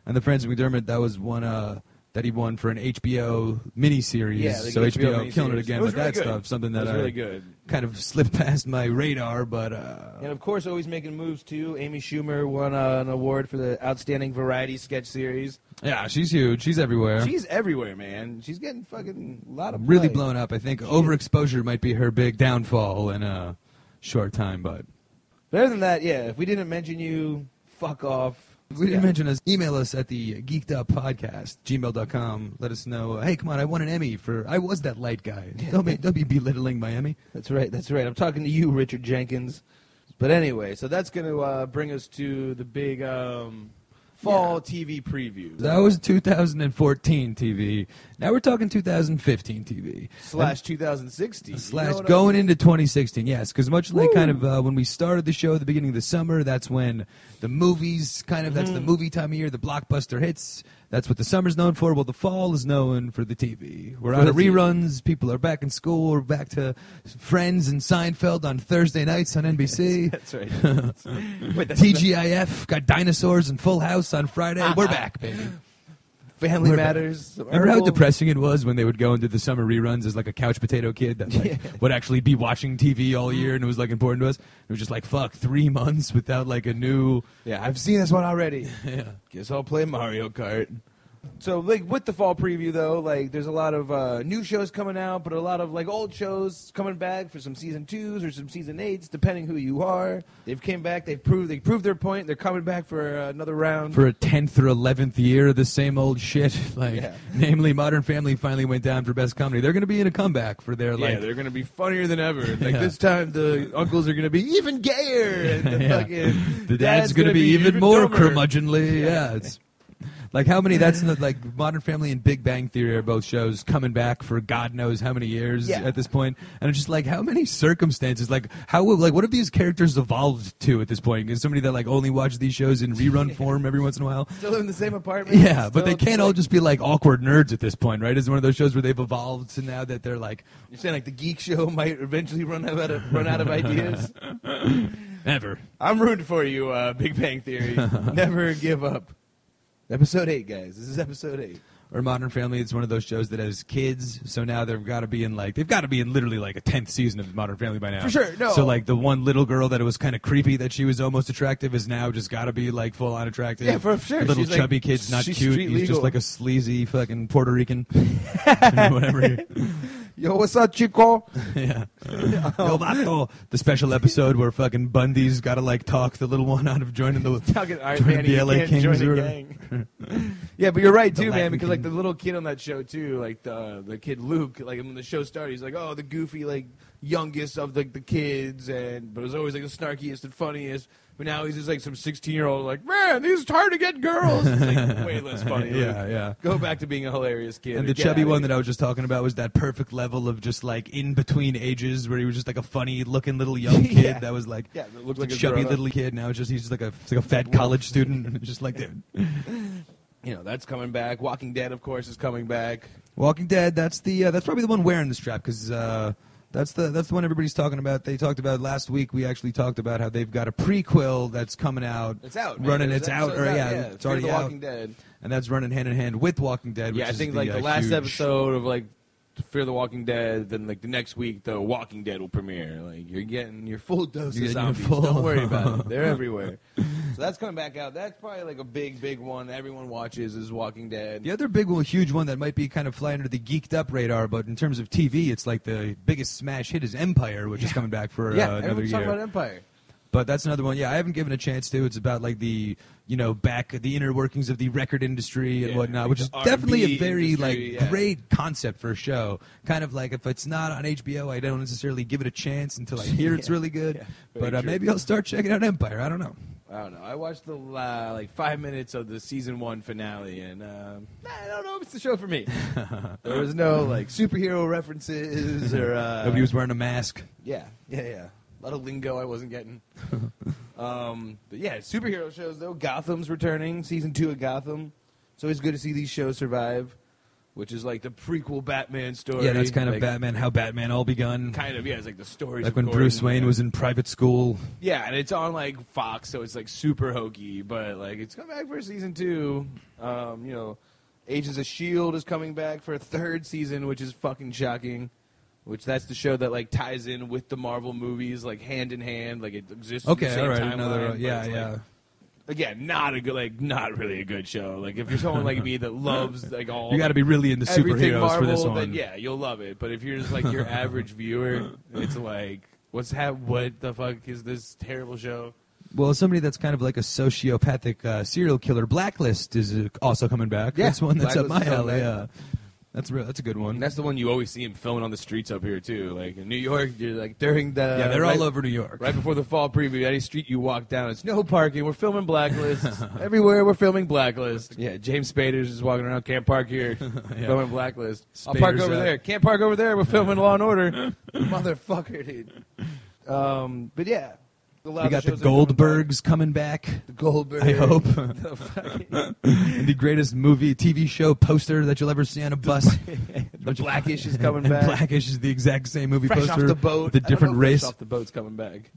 And the Francis McDermott, that was one uh, that he won for an HBO miniseries. Yeah, so HBO HBO, killing it again It with really that good. stuff. Something That was I really good. kind of slipped past my radar, but uh, And of course, always making moves too. Amy Schumer won uh, an award for the outstanding variety sketch series. yeah, she's huge. She's everywhere. She's everywhere, man. She's getting fucking a lot of really play. blown up. I think overexposure might be her big downfall in a short time, but. But other than that, yeah. If we didn't mention you, fuck off. We didn't Yeah. mention us, email us at the geeked up podcast, gmail.com. Let us know, hey, come on, I won an Emmy for, I was that light guy. Don't be, don't be belittling my Emmy. That's right. That's right. I'm talking to you, Richard Jenkins. But anyway, so that's going to uh, bring us to the big. Um, fall TV preview That was 2014 TV. Now we're talking 2015 TV. slash 2016 slash You know what I going mean? into 2016 yes because much like kind of uh, when we started the show at the beginning of the summer that's when the movies kind of that's Mm-hmm. the movie time of year the blockbuster hits. That's what the summer's known for. Well the fall is known for the tv we're For out of TV. reruns. People are back in school. We're back to friends and seinfeld on thursday nights on nbc That's right. Wait, that's tgif got dinosaurs and full house on friday. We're back baby Family. Matters. Remember how depressing it was when they would go into the summer reruns as like a couch potato kid that like would actually be watching TV all year and it was like important to us. It was just like fuck three months without like a new. Yeah, I've seen this one already. Yeah. Guess I'll play Mario Kart. So, like with the fall preview, though, like there's a lot of uh, new shows coming out, but a lot of like old shows coming back for some season twos or some season eights, depending who you are. They've came back. They've proved they proved their point. They're coming back for uh, another round. For a tenth or eleventh year of the same old shit, like Yeah. namely Modern Family finally went down for best comedy. They're going to be in a comeback for their life. yeah, they're gonna be funnier than ever. Like Yeah. this time, the uncles are gonna be even gayer, and the Yeah. fucking the dad's, going to be, even, more dumber. curmudgeonly. Yeah. Yeah, it's like how many? That's not, like Modern Family and Big Bang Theory are both shows coming back for God knows how many years Yeah. at this point. and it's just like how many circumstances? Like how? Like what have these characters evolved to at this point? Is somebody that like only watches these shows in rerun form every once in a while? Still live in the same apartment. Yeah, but they can't all just be like awkward nerds at this point, right? Is one of those shows where they've evolved to now that they're like You're saying like the geek show might eventually run out of run out of ideas. ever. I'm rooting for you, uh, Big Bang Theory. Never give up. Episode eight, guys. This is episode eight. or Modern Family. It's one of those shows that has kids, so now they've got to be in like they've got to be in literally like a tenth season of Modern Family by now. For sure, no. So like the one little girl that it was kind of creepy that she was almost attractive is now just got to be like full on attractive. Yeah, for sure. The little She's, like, chubby kid's not she's cute. street He's just like a sleazy fucking Puerto Rican. Whatever. Yo, what's up, Chico? yeah. Yo, vato. The special episode where fucking Bundy's got to like talk the little one out of joining the. Talking, all right, Join Manny, the you LA can't Kings join or gang. yeah, but you're right too, man. Latin Because like the little kid on that show too, like the the kid Luke, like when the show started, he's like, oh, the goofy like youngest of the the kids, and but it was always like the snarkiest and funniest. But now he's just like some 16 year old, like, man, these are hard to get girls. It's like way less funny. Yeah, yeah. Go back to being a hilarious kid. And the chubby one that I was just talking about was that perfect level of just like in between ages, where he was just like a funny looking little young kid Yeah. that was like Yeah, looked a like a chubby little kid. Now it's just he's just like a like a fat college student, and it's just like dude. you know that's coming back. Walking Dead, of course, is coming back. Walking Dead. That's the uh, that's probably the one wearing the strap because uh, that's the that's the one everybody's talking about. They talked about last week. We actually talked about how they've got a prequel that's coming out. It's out. man. running. There's It's out. Or yeah, Fear it's the already out, Walking Dead. and that's running hand in hand with Walking Dead. Which Yeah, I is think the, like the uh, last huge- episode of like Fear the Walking Dead, then like the next week the Walking Dead will premiere. Like you're getting your full dose You're of getting your zombies. full- Don't worry about it; they're everywhere. so that's coming back out. That's probably like a big, big one everyone watches is Walking Dead. The other big one, huge one that might be kind of flying under the geeked up radar, but in terms of TV, it's like the biggest smash hit is Empire, which is coming back for yeah, uh, another everyone's year. talking about Empire. But that's another one. Yeah, I haven't given a chance to. It's about like the you know back the inner workings of the record industry and Yeah, whatnot, like which is definitely a R&B very industry, like yeah. great concept for a show. Kind of like if it's not on HBO, I don't necessarily give it a chance until I hear it's really good. yeah, but uh, true. able I'll start checking out Empire. I don't know. I don't know. I watched the uh, like five minutes of the season one finale, and um, I don't know if it's the show for me. there was no like superhero references or uh, Nobody was wearing a mask. Yeah, yeah, yeah. A lot of lingo I wasn't getting. um, but yeah, superhero shows though. Gotham's returning, season two of Gotham. It's always good to see these shows survive, which is like the prequel Batman story. Yeah, that's kind of Like, Batman. How Batman all begun. Kind of, yeah. It's like the story. Like when Gordon, Bruce Wayne yeah. was in private school. Yeah, and it's on like Fox, so it's like super hokey, but like it's coming back for season two. Um, you know, Agents of Shield is coming back for a third season, which is fucking shocking. Which that's the show that like ties in with the Marvel movies, like hand in hand, like it exists. in Okay, the same all right, timeline, another but yeah, like, yeah. Again, not a good, like not really a good show. Like if you're someone like me that loves like all, You got to be really into superheroes Marvel, for this then one. yeah, you'll love it. But if you're just like your average viewer, it's like, what's hap- What the fuck is this terrible show? Well, somebody that's kind of like a sociopathic uh, serial killer, Blacklist is uh, also coming back. Yeah, that's one that's up Blacklist my alley. Yeah. That's real. That's a good one. And that's the one you always see him filming on the streets up here too. Like in New York, you're like during the yeah, they're right, all over New York. right before the fall preview. Any street you walk down, it's no parking. We're filming Blacklist everywhere. We're filming Blacklist. Yeah, James Spader's just walking around. Can't park here. Yeah. Filming Blacklist. I'll park over out. there. Can't park over there. We're filming Law and Order. Motherfucker, dude. Um, but yeah, We got the. Goldbergs coming back. The Goldbergs. I hope. The fucking- the greatest movie, TV show poster that you'll ever see on a bus. the Blackish is coming back. Blackish is the exact same movie Fresh poster off the boat. with a I don't different race. Fresh off the boat's coming back.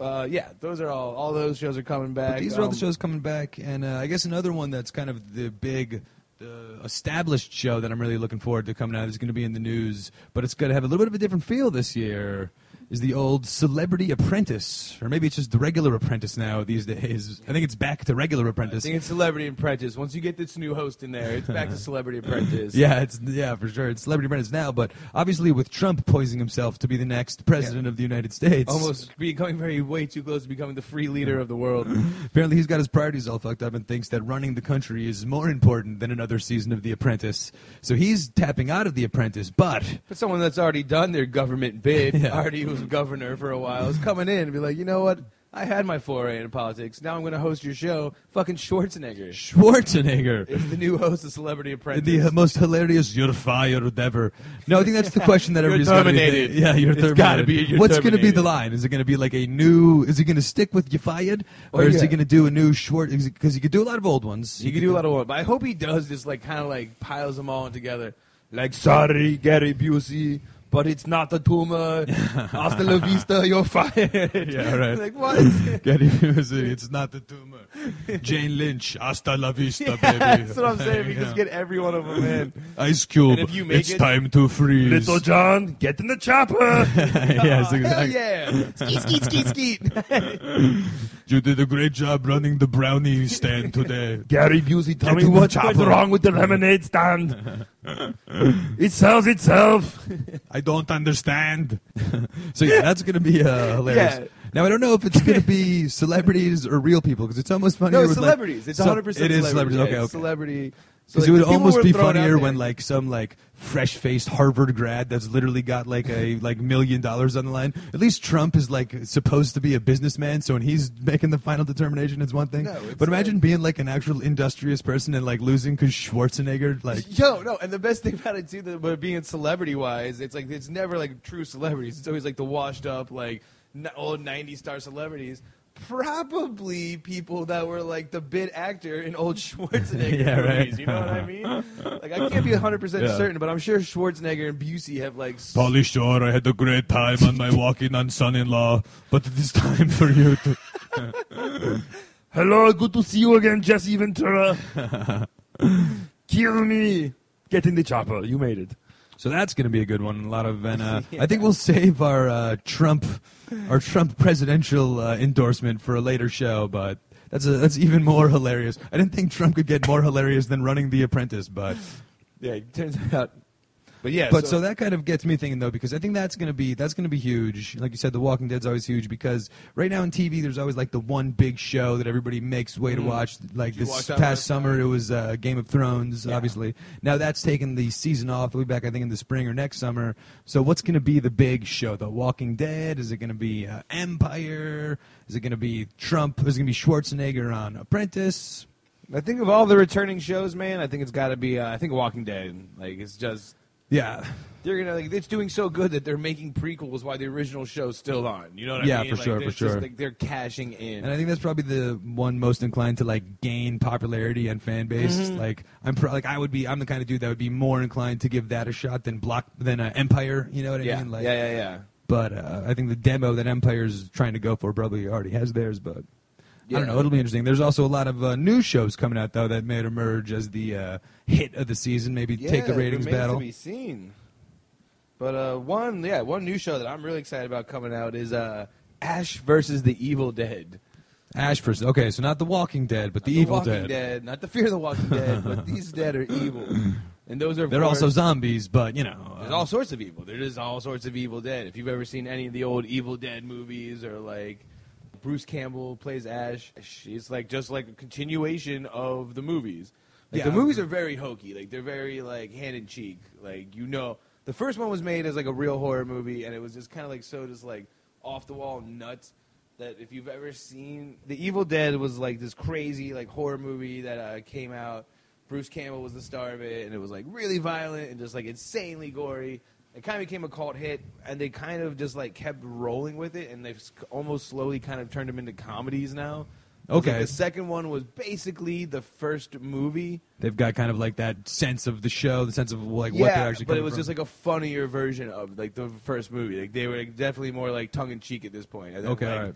uh, yeah, those are all. All those shows are coming back. But these are all the Um, shows coming back, and uh, I guess another one that's kind of the big. Uh, established show that I'm really looking forward to coming out is going to be in the news, but it's going to have a little bit of a different feel this year. Is the old Celebrity Apprentice, or maybe it's just the regular Apprentice now these days? I think it's back to regular Apprentice. I think it's Celebrity Apprentice. Once you get this new host in there, it's back to Celebrity Apprentice. Yeah, it's yeah for sure. It's Celebrity Apprentice now, but obviously with Trump poising himself to be the next president of the United States, Almost becoming very way too close to becoming the free leader of the world. Apparently, he's got his priorities all fucked up and thinks that running the country is more important than another season of The Apprentice. So he's tapping out of The Apprentice, but But someone that's already done their government bid, Yeah. already was governor for a while, is coming in and be like, you know what? I had my foray in politics. Now I'm going to host your show. Fucking Schwarzenegger Schwarzenegger. is the new host of Celebrity Apprentice. The uh, most hilarious "you're fired" ever. No, I think that's the question that everybody's gotta be terminated. Yeah, you're It's terminated. gotta be, you're What's going to be terminated. the line? Is it going to be like a new? Is he going to stick with "you fired," or Oh, is yeah. he going to do a new short? Because he could do a lot of old ones. You could do a lot of work, but I hope he does just like kind of like piles them all together. Like, sorry, Gary Busey, but it's not a tumor. Hasta la vista, you're fired. Yeah, right. like what? Gary Busey, it's not the tumor. Jane Lynch, hasta la vista, baby. That's what I'm saying. We Yeah. just get every one of them in. Ice Cube, if you make it's it- time to freeze. Lil Jon, get in the chopper. yes, Oh, exactly. Yeah. Skeet, skeet, skeet, skeet. You did a great job running the brownie stand today. Gary Busey, tell Get me what's wrong with the lemonade stand. It sells itself. I don't understand. so yeah, that's gonna be uh, hilarious. Yeah. Now I don't know if it's gonna be celebrities or real people because it's almost funny. No, like- celebrities. it's so- 100 percent It is celebrities. Okay, Yeah, okay. Celebrity. So, Because like, it would almost be funnier when like some like fresh-faced Harvard grad that's literally got like a like million dollars on the line. At least Trump is like supposed to be a businessman, so when he's making the final determination, it's one thing. No, but imagine like- being like an actual industrious person and like losing because Schwarzenegger like Yo, no, and the best thing about it too, that but being celebrity wise, it's like it's never like true celebrities. It's always like the washed up, like old '90s star celebrities. Probably people that were like the bit actor in old Schwarzenegger Yeah, right. movies. You know what I mean? Like I can't be 100 percent Yeah. certain, but I'm sure Schwarzenegger and Busey have like. s- Pauly Shore, I had a great time on my walking on son-in-law, but it is time for you to. Hello, good to see you again, Jesse Ventura. Kill me. Get in the chopper. You made it. So that's going to be a good one. A lot of, and uh, I think we'll save our uh, Trump, our Trump presidential uh, endorsement for a later show. But that's a, that's even more hilarious. I didn't think Trump could get more hilarious than running The Apprentice, but Yeah, it turns out. But yeah, but so, that kind of gets me thinking though because I think that's gonna be that's gonna be huge. Like you said, The Walking Dead's always huge because right now in TV there's always like the one big show that everybody makes way to Mhm. watch. Like Did this watch past last summer it was uh, Game of Thrones, Yeah. obviously. Now that's taken the season off. It'll be back I think in the spring or next summer. So what's gonna be the big show? The Walking Dead? Is it gonna be uh, Empire? Is it gonna be Trump? Is it gonna be Schwarzenegger on Apprentice? I think of all the returning shows, man. I think it's got to be. Uh, I think Walking Dead. Like it's just Yeah. they're gonna like it's doing so good that they're making prequels while the original show's still on. You know what I Yeah, mean? for Like, sure, for there's just, sure. like, they're cashing in. And I think that's probably the one most inclined to like gain popularity and fan base. Mhm. Like I'm pro- like I would be. I'm the kind of dude that would be more inclined to give that a shot than block than uh, Empire. You know what I yeah, mean? Like, yeah, yeah, yeah. But uh, I think the demo that Empire's trying to go for probably already has theirs. But I don't know. It'll be interesting. There's also a lot of uh, new shows coming out though that may emerge as the uh, hit of the season. Maybe Yeah, take the it ratings remains battle. To be seen. But uh, one, yeah, one new show that I'm really excited about coming out is uh, Ash versus the Evil Dead. Ash first. Okay, so not The Walking Dead, but The Not Evil Walking Dead. not the Fear of the Walking Dead, but these dead are evil, and those are. They're course- also zombies, but you know. There's all sorts of evil. There is all sorts of Evil Dead. If you've ever seen any of the old Evil Dead movies, or like Bruce Campbell plays Ash, it's like just like a continuation of the movies. Like, Yeah. the movies are very hokey. Like they're very like hand in cheek. Like you know, the first one was made as like a real horror movie, and it was just kind of like so just like off the wall nuts. That if you've ever seen The Evil Dead was like this crazy like horror movie that uh, came out. Bruce Campbell was the star of it, and it was like really violent and just like insanely gory. It kind of became a cult hit, and they kind of just like kept rolling with it, and they've almost slowly kind of turned them into comedies now. 'Cause, like, Okay. the second one was basically the first movie. They've got kind of like that sense of the show, the sense of like what they're actually. but it was from. just like a funnier version of like the first movie. Like they were like, definitely more like tongue in cheek at this point. Then, Okay, like.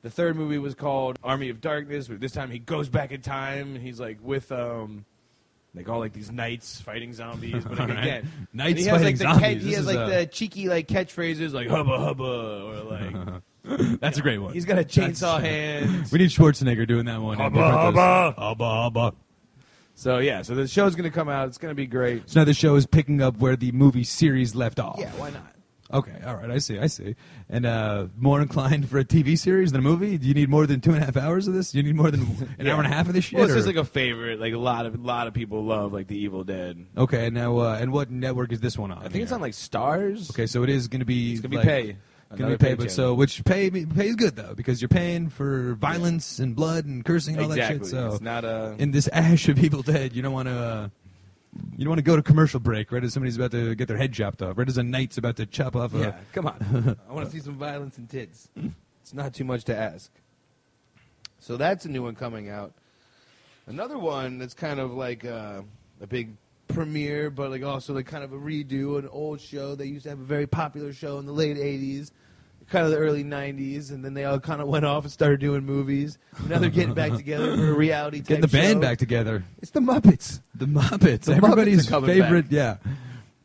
The third movie was called Army of Darkness. But this time he goes back in time. He's like with um. Like all like these knights fighting zombies, but like, Alright. again, Knights he has, fighting like, the zombies. Catch, he has like uh, the cheeky like catchphrases like hubba hubba or like That's a great one. he's got a chainsaw That's- hand. We need Schwarzenegger doing that one. Hubba, hubba. hubba, hubba. So yeah, so the show's gonna come out. It's gonna be great. So now the show is picking up where the movie series left off. Yeah, why not? Okay, all right, I see, I see. And uh, more inclined for a TV series than a movie? Do you need more than two and a half hours of this? Do you need more than an Yeah. hour and a half of this shit? Well, it's or- just like a favorite. Like a lot of a lot of people love like the Evil Dead. okay, and now uh, and what network is this one on? I think it's on like Starz. Okay, so it is going to be. It's gonna be pay. Gonna be pay, pay but so which pay pay is good though because you're paying for violence and blood and cursing and all exactly. that shit. So it's not a. in this ash of Evil Dead, you don't want to. Uh, you don't want to go to commercial break right as somebody's about to get their head chopped off, right as a knight's about to chop off. A, yeah, come on. I want to see some violence and tits. It's not too much to ask. So that's a new one coming out. Another one that's kind of like uh, a big premiere, but like also like kind of a redo, an old show. They used to have a very popular show in the late '80s, kind of the early '90s, and then they all kind of went off and started doing movies. Now they're getting back together for a reality. Getting the band show. back together. It's the Muppets. The Muppets. The Everybody's coming favorite, back. yeah.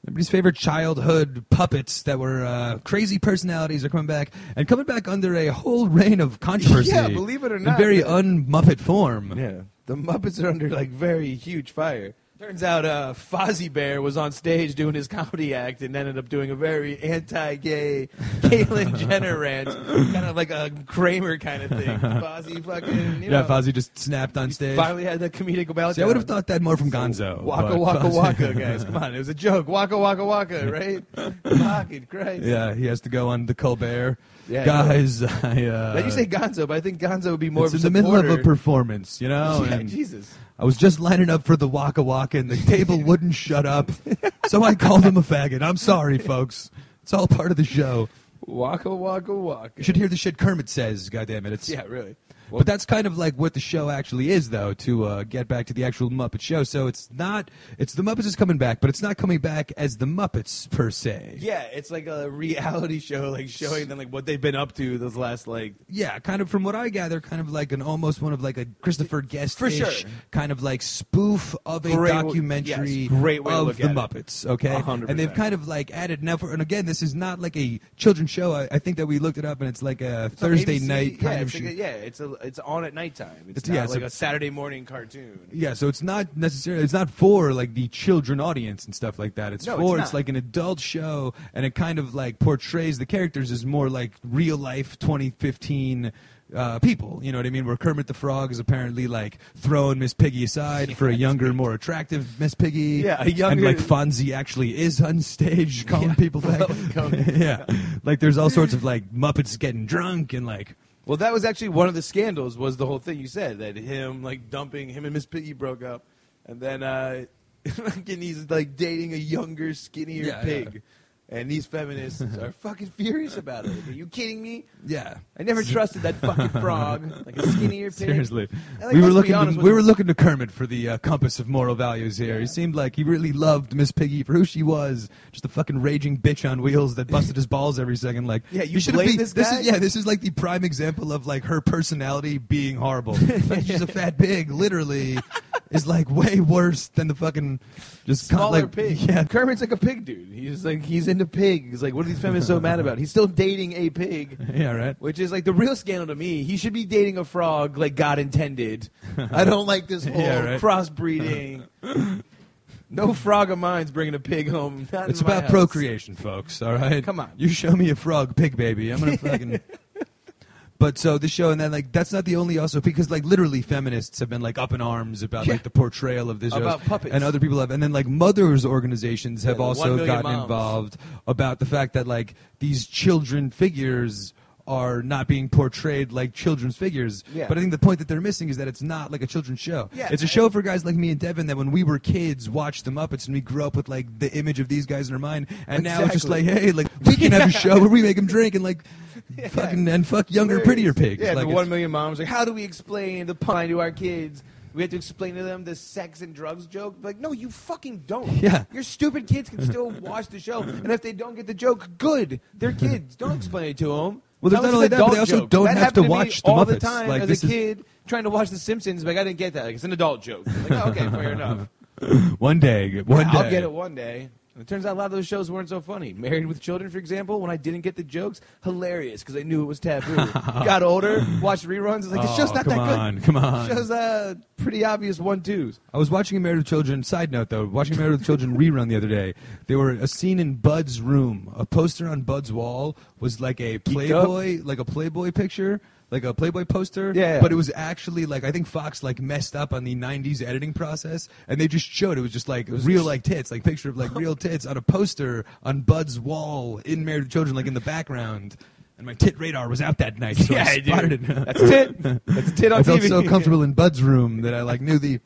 Everybody's favorite childhood puppets that were uh, crazy personalities are coming back and coming back under a whole reign of controversy. Yeah, believe it or not in very un-Muppet form. Yeah, the Muppets are under like very huge fire. Turns out uh, Fozzie Bear was on stage doing his comedy act and ended up doing a very anti-gay Caitlyn Jenner rant, kind of like a Kramer kind of thing. Fozzie fucking, you Yeah, know, Fozzie just snapped on stage. finally had the comedic meltdown. See, I would have thought that more from Gonzo. Waka waka Fozzie- waka, guys. Come on, it was a joke. Waka waka waka, right? Fucking Christ. Yeah, he has to go on the Colbert. Yeah, Guys, I, uh, Now you say Gonzo, but I think Gonzo would be more it's of in a the middle of a performance, you know? yeah, and Jesus. I was just lining up for the Waka Waka, and the table wouldn't shut up, so I called him a faggot. I'm sorry, folks. It's all part of the show. Waka waka waka. You should hear the shit Kermit says. God damn it! It's Yeah, really. But that's kind of like what the show actually is, though. To uh, get back to the actual Muppet show, so it's not. It's the Muppets is coming back, but it's not coming back as the Muppets per se. Yeah, it's like a reality show, like showing them like what they've been up to those last like. Yeah, kind of from what I gather, kind of like an almost one of like a Christopher Guest For sure. kind of like spoof of a Great documentary yes, great way to of look the at it. Muppets. Okay, A hundred and they've kind of like added now. For, and again, this is not like a children's show. I, I think that we looked it up, and it's like a It's Thursday night yeah, kind of show. like a- yeah, it's a it's on at nighttime. It's, It's- not yeah, it's like a- a, Saturday morning cartoon. Yeah, so it's not necessarily it's not for like the children audience and stuff like that. It's No, for it's, not. like an adult show and it kind of like portrays the characters as more like real life 2015 uh, people. You know what I mean? Where Kermit the Frog is apparently like throwing Miss Piggy aside for a younger, more attractive Miss Piggy. Yeah, a and like Fonzie actually is on stage calling Yeah. people back. Yeah, like there's all sorts of like Muppets getting drunk and like Well, that was actually one of the scandals. Was the whole thing you said that him like dumping him and Miss Piggy broke up, and then uh, fucking he's like dating a younger, skinnier Yeah, pig, yeah. And these feminists are fucking furious about it. Like, are you kidding me? yeah. I never trusted that fucking frog, like a skinnier pig. Seriously, And, like, we were looking. To, we were looking to Kermit for the uh, compass of moral values here. Yeah. He seemed like he really loved Miss Piggy for who she was, just a fucking raging bitch on wheels that busted his balls every second. Like, Yeah, you blame be- this guy? is yeah, this is like the prime example of like her personality being horrible. She's a fat pig, literally, is like way worse than the fucking just con- smaller like, pig. Yeah, Kermit's like a pig dude. He's like he's into pigs. Like what are these feminists so mad about? He's still dating a pig. yeah, right. Which is like the real scandal to me. He should be dating a frog like God intended. I don't like this whole Yeah, right. crossbreeding. No frog of mine's bringing a pig home. Not It's my about house. procreation, folks. All right, Come on. You show me a frog pig baby, I'm gonna fucking. But so the show, and then like that's not the only also because like literally feminists have been like up in arms about like the portrayal of this About puppets. and other people have, and then like mothers organizations have the also million gotten moms. involved about the fact that like these children figures are not being portrayed like children's figures. Yeah. But I think the point that they're missing is that it's not like a children's show. Yeah, it's a show for guys like me and Devin that when we were kids watched the Muppets and we grew up with like the image of these guys in our mind, and now it's just like, hey, like we can have a show where we make them drink and like fucking and fuck younger, prettier pigs. Yeah, like, the one million moms. Like, how do we explain the pine to our kids? We have to explain to them the sex and drugs joke. Like, no, you fucking don't. Yeah. Your stupid kids can still watch the show, and if they don't get the joke, good. They're kids. Don't explain it to them. Well, there's not only that, but they also don't have to watch the all the Muppets. time Like, as this a kid trying to watch The Simpsons. Like, I didn't get that. Like, it's an adult joke. Like, oh, okay, fair enough. one day, one day. I'll get it one day. And It turns out a lot of those shows weren't so funny. Married with Children, for example, when I didn't get the jokes, hilarious because I knew it was taboo. Got older, watched reruns, it's like the Oh, show's not come that on, good. come on. Come on. The show's uh, pretty obvious one twos. I was watching Married with Children. Side note, though, watching Married with Children rerun the other day. There were a scene in Bud's room. A poster on Bud's wall was like a Playboy, like a Playboy picture, like a Playboy poster. Yeah. But it was actually like I think Fox like messed up on the '90s editing process, and they just showed it was just like real like tits, like picture of like real tits on a poster on Bud's wall in Married with Children, like in the background. And my tit radar was out that night, so I dude. spotted it. That's tit. That's tit on TV. I felt so comfortable in Bud's room that I like knew the.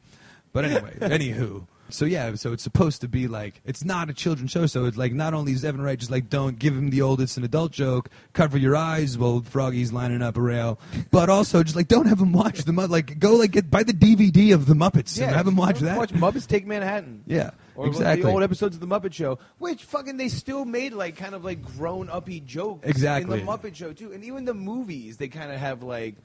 But anyway, anywho. So yeah, so it's supposed to be like it's not a children's show, so it's like not only is Evan Wright just like don't give him the old it's an adult joke, cover your eyes while Froggy's lining up a rail, but also just like don't have him watch the Mu- like go like get buy the DVD of the Muppets and have him watch that. Watch Muppets Take Manhattan. yeah, Or exactly. the old episodes of the Muppet Show, which fucking they still made like kind of like grown uppy jokes Exactly. in the Muppet Show too, and even the movies they kind of have like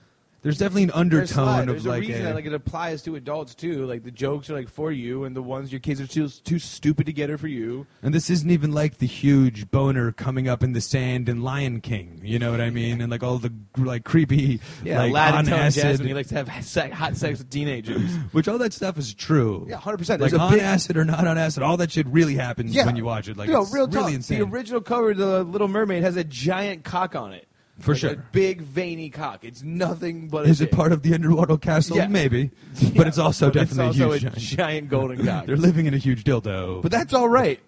There's definitely an there's undertone slide. of There's a like reason a- that like it applies to adults too. Like the jokes are like for you, and the ones your kids are too too stupid to get are for you. And this isn't even like the huge boner coming up in the sand in Lion King. You know what I mean? And like all the like creepy, Yeah, like Aladdin on telling acid, Jasmine he likes to have hot sex with teenagers. which all that stuff is true. Yeah, 100%. Like There's a on big- acid or not on acid, all that shit really happens when you watch it. Like no, it's real really insane. The original cover, of the Little Mermaid, has a giant cock on it. For Like sure. a big veiny cock. It's nothing but. a is it dick. part of the underwater castle? Yeah. Maybe, Yeah, but it's also but definitely it's also a huge. a giant. giant golden cock. They're living in a huge dildo. But that's all right.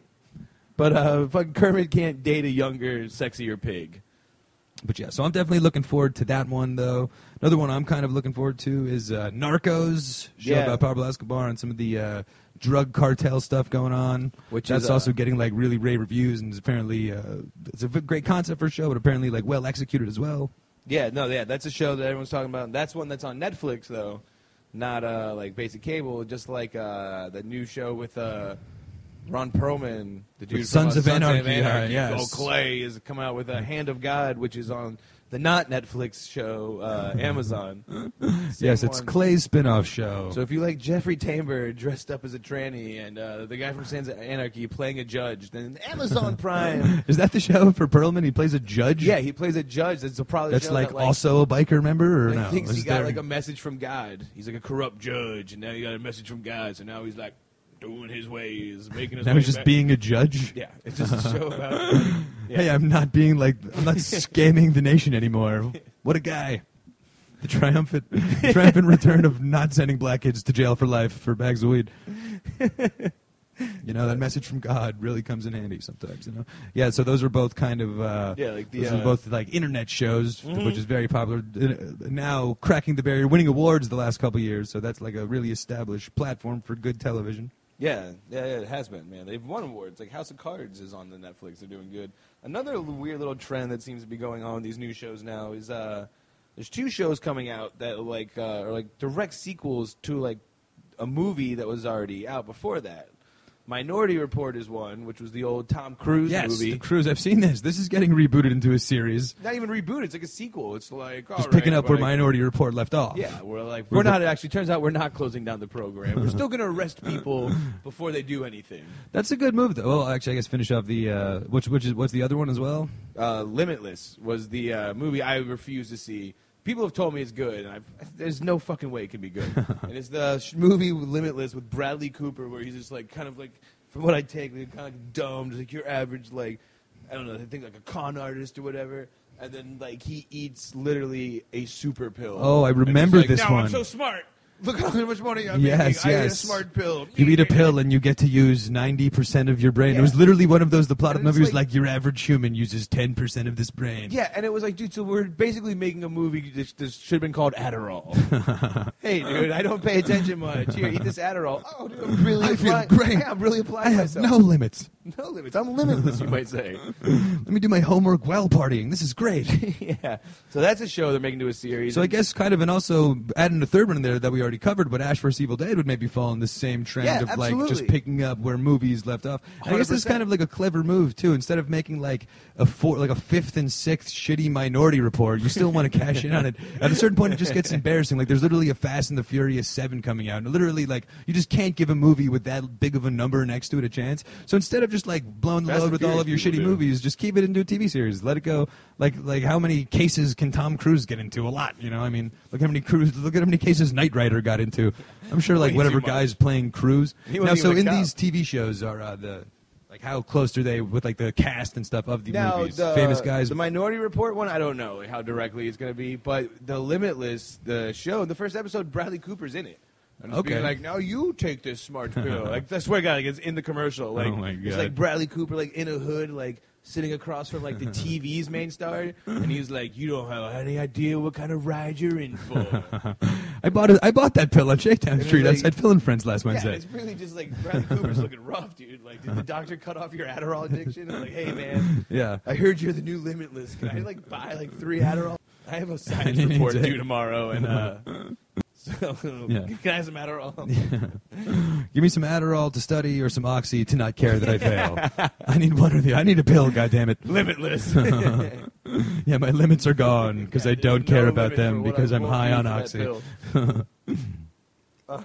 But uh, fucking Kermit can't date a younger, sexier pig. But yeah, so I'm definitely looking forward to that one though. Another one I'm kind of looking forward to is uh, Narcos, show Yeah. about Pablo Escobar and some of the uh, drug cartel stuff going on. Which that's is, uh, also getting like really rave reviews and is apparently uh, it's a great concept for a show, but apparently like well executed as well. Yeah, no, yeah, that's a show that everyone's talking about. That's one that's on Netflix though, not uh, like basic cable. Just like uh, the new show with uh, Ron Perlman, the dude With from, Sons uh, of Anarchy, uh, Oh, yes. Clay is come out with a Hand of God, which is on the not Netflix show, uh, Amazon. Yes, it's one. Clay's spin-off show. So if you like Jeffrey Tambor dressed up as a tranny and uh, the guy from Sons of Anarchy playing a judge, then Amazon Prime. is that the show for Perlman? He plays a judge. yeah, he plays a judge. That's a probably that's like, that, like also a biker member, or He no? thinks he Is got there- like a message from God. He's like a corrupt judge, and now he got a message from God. So now he's like doing his ways, making his. now way he's just back. being a judge. Yeah, it's just a show about. yeah. Hey, I'm not being like I'm not scamming the nation anymore. What a guy! The triumphant, triumphant return of not sending black kids to jail for life for bags of weed. You know that message from God really comes in handy sometimes. You know, yeah. So those are both kind of uh, Yeah, like the, those uh, are both like internet shows, Mhm. which is very popular uh, now, cracking the barrier, winning awards the last couple years. So that's like a really established platform for good television. Yeah, yeah, yeah, it has been, man. They've won awards. Like House of Cards is on the Netflix. They're doing good. Another weird little trend that seems to be going on with these new shows now is uh, there's two shows coming out that like uh, are like direct sequels to like a movie that was already out before that. Minority Report is one, which was the old Tom Cruise yes, movie. the cruise. I've seen this. This is getting rebooted into a series, Not even rebooted. It's like a sequel. It's like just picking right, up where like- Minority Report left off. Yeah, we're like We're we're not actually. Turns out we're not closing down the program. We're still going to arrest people before they do anything. That's a good move, though. Well, actually, I guess finish off the uh, which which is what's the other one as well? uh, Limitless was the uh, movie I refuse to see. People have told me it's good, and I've, there's no fucking way it can be good. and it's the sh- movie Limitless with Bradley Cooper, where he's just like kind of like, from what I take, like, kind of like dumb, just like your average like, I don't know, I think like a con artist or whatever. and then like he eats literally a super pill. Oh, I And he's remember like, this now one. I'm so smart. Look how much money I'm Yes, making. I ate a yes. smart pill. You eat a pill and you get to use 90% of your brain. It was literally one of those, the plot of the movie was like- like, your average human uses 10% of this brain. Yeah, and it was like, dude, so we're basically making a movie that that should have been called Adderall. hey, dude, I don't pay attention much. Here, eat this Adderall. Oh, dude, I'm really I feel applying- great. Yeah, I'm really applying I have myself. no limits. no limits. I'm limitless, you might say. Let me do my homework while partying. This is great. yeah. So that's a show they're making to a series. So I guess kind of, and also adding a third one in there that we already covered, but Ash vs. Evil Dead would maybe fall in the same trend Yeah, of like just picking up where movies left off. And I guess this is kind of like a clever move too. Instead of making like a four, like a fifth and sixth shitty Minority Report, you still want to cash in on it. At a certain point, it just gets embarrassing. Like there's literally a Fast and the Furious Seven coming out, and literally like you just can't give a movie with that big of a number next to it a chance. So instead of just like blowing the Fast load with all of your shitty do. movies, just keep it into a TV series. Let it go. Like like how many cases can Tom Cruise get into? A lot, you know. I mean, look how many cruise. Look at how many cases Knight Rider got into. I'm sure like Way whatever too much. guys playing Cruise. He Now, so even in a cop. these TV shows are uh, the like how close are they with like the cast and stuff of the now, movies? the, Famous guys. The Minority Report one, I don't know how directly it's going to be, but the Limitless, the show, the first episode, Bradley Cooper's in it. I'm just Okay. being like, now you take this smart pill. like, I swear, to God, like, it's in the commercial. Like, Oh my it's God. like Bradley Cooper, like in a hood, like sitting across from like the TV's main star, and he's like, "You don't have any idea what kind of ride you're in for." I bought it. I bought that pill on Shakedown Street like- outside Phil and Friends last Wednesday. yeah, it's really just like Bradley Cooper's looking rough, dude. Like, did the doctor cut off your Adderall addiction? And like, hey man, Yeah. I heard you're the new Limitless. Can I like buy like three Adderall? I have a science report due tomorrow, and uh, so Yeah. can I have some Adderall? Give me some Adderall to study or some Oxy to not care that I fail. I need one or the. I need a pill. God damn it. Limitless. Yeah, my limits are gone because I don't no care about them because I'm high on Oxy. Uh,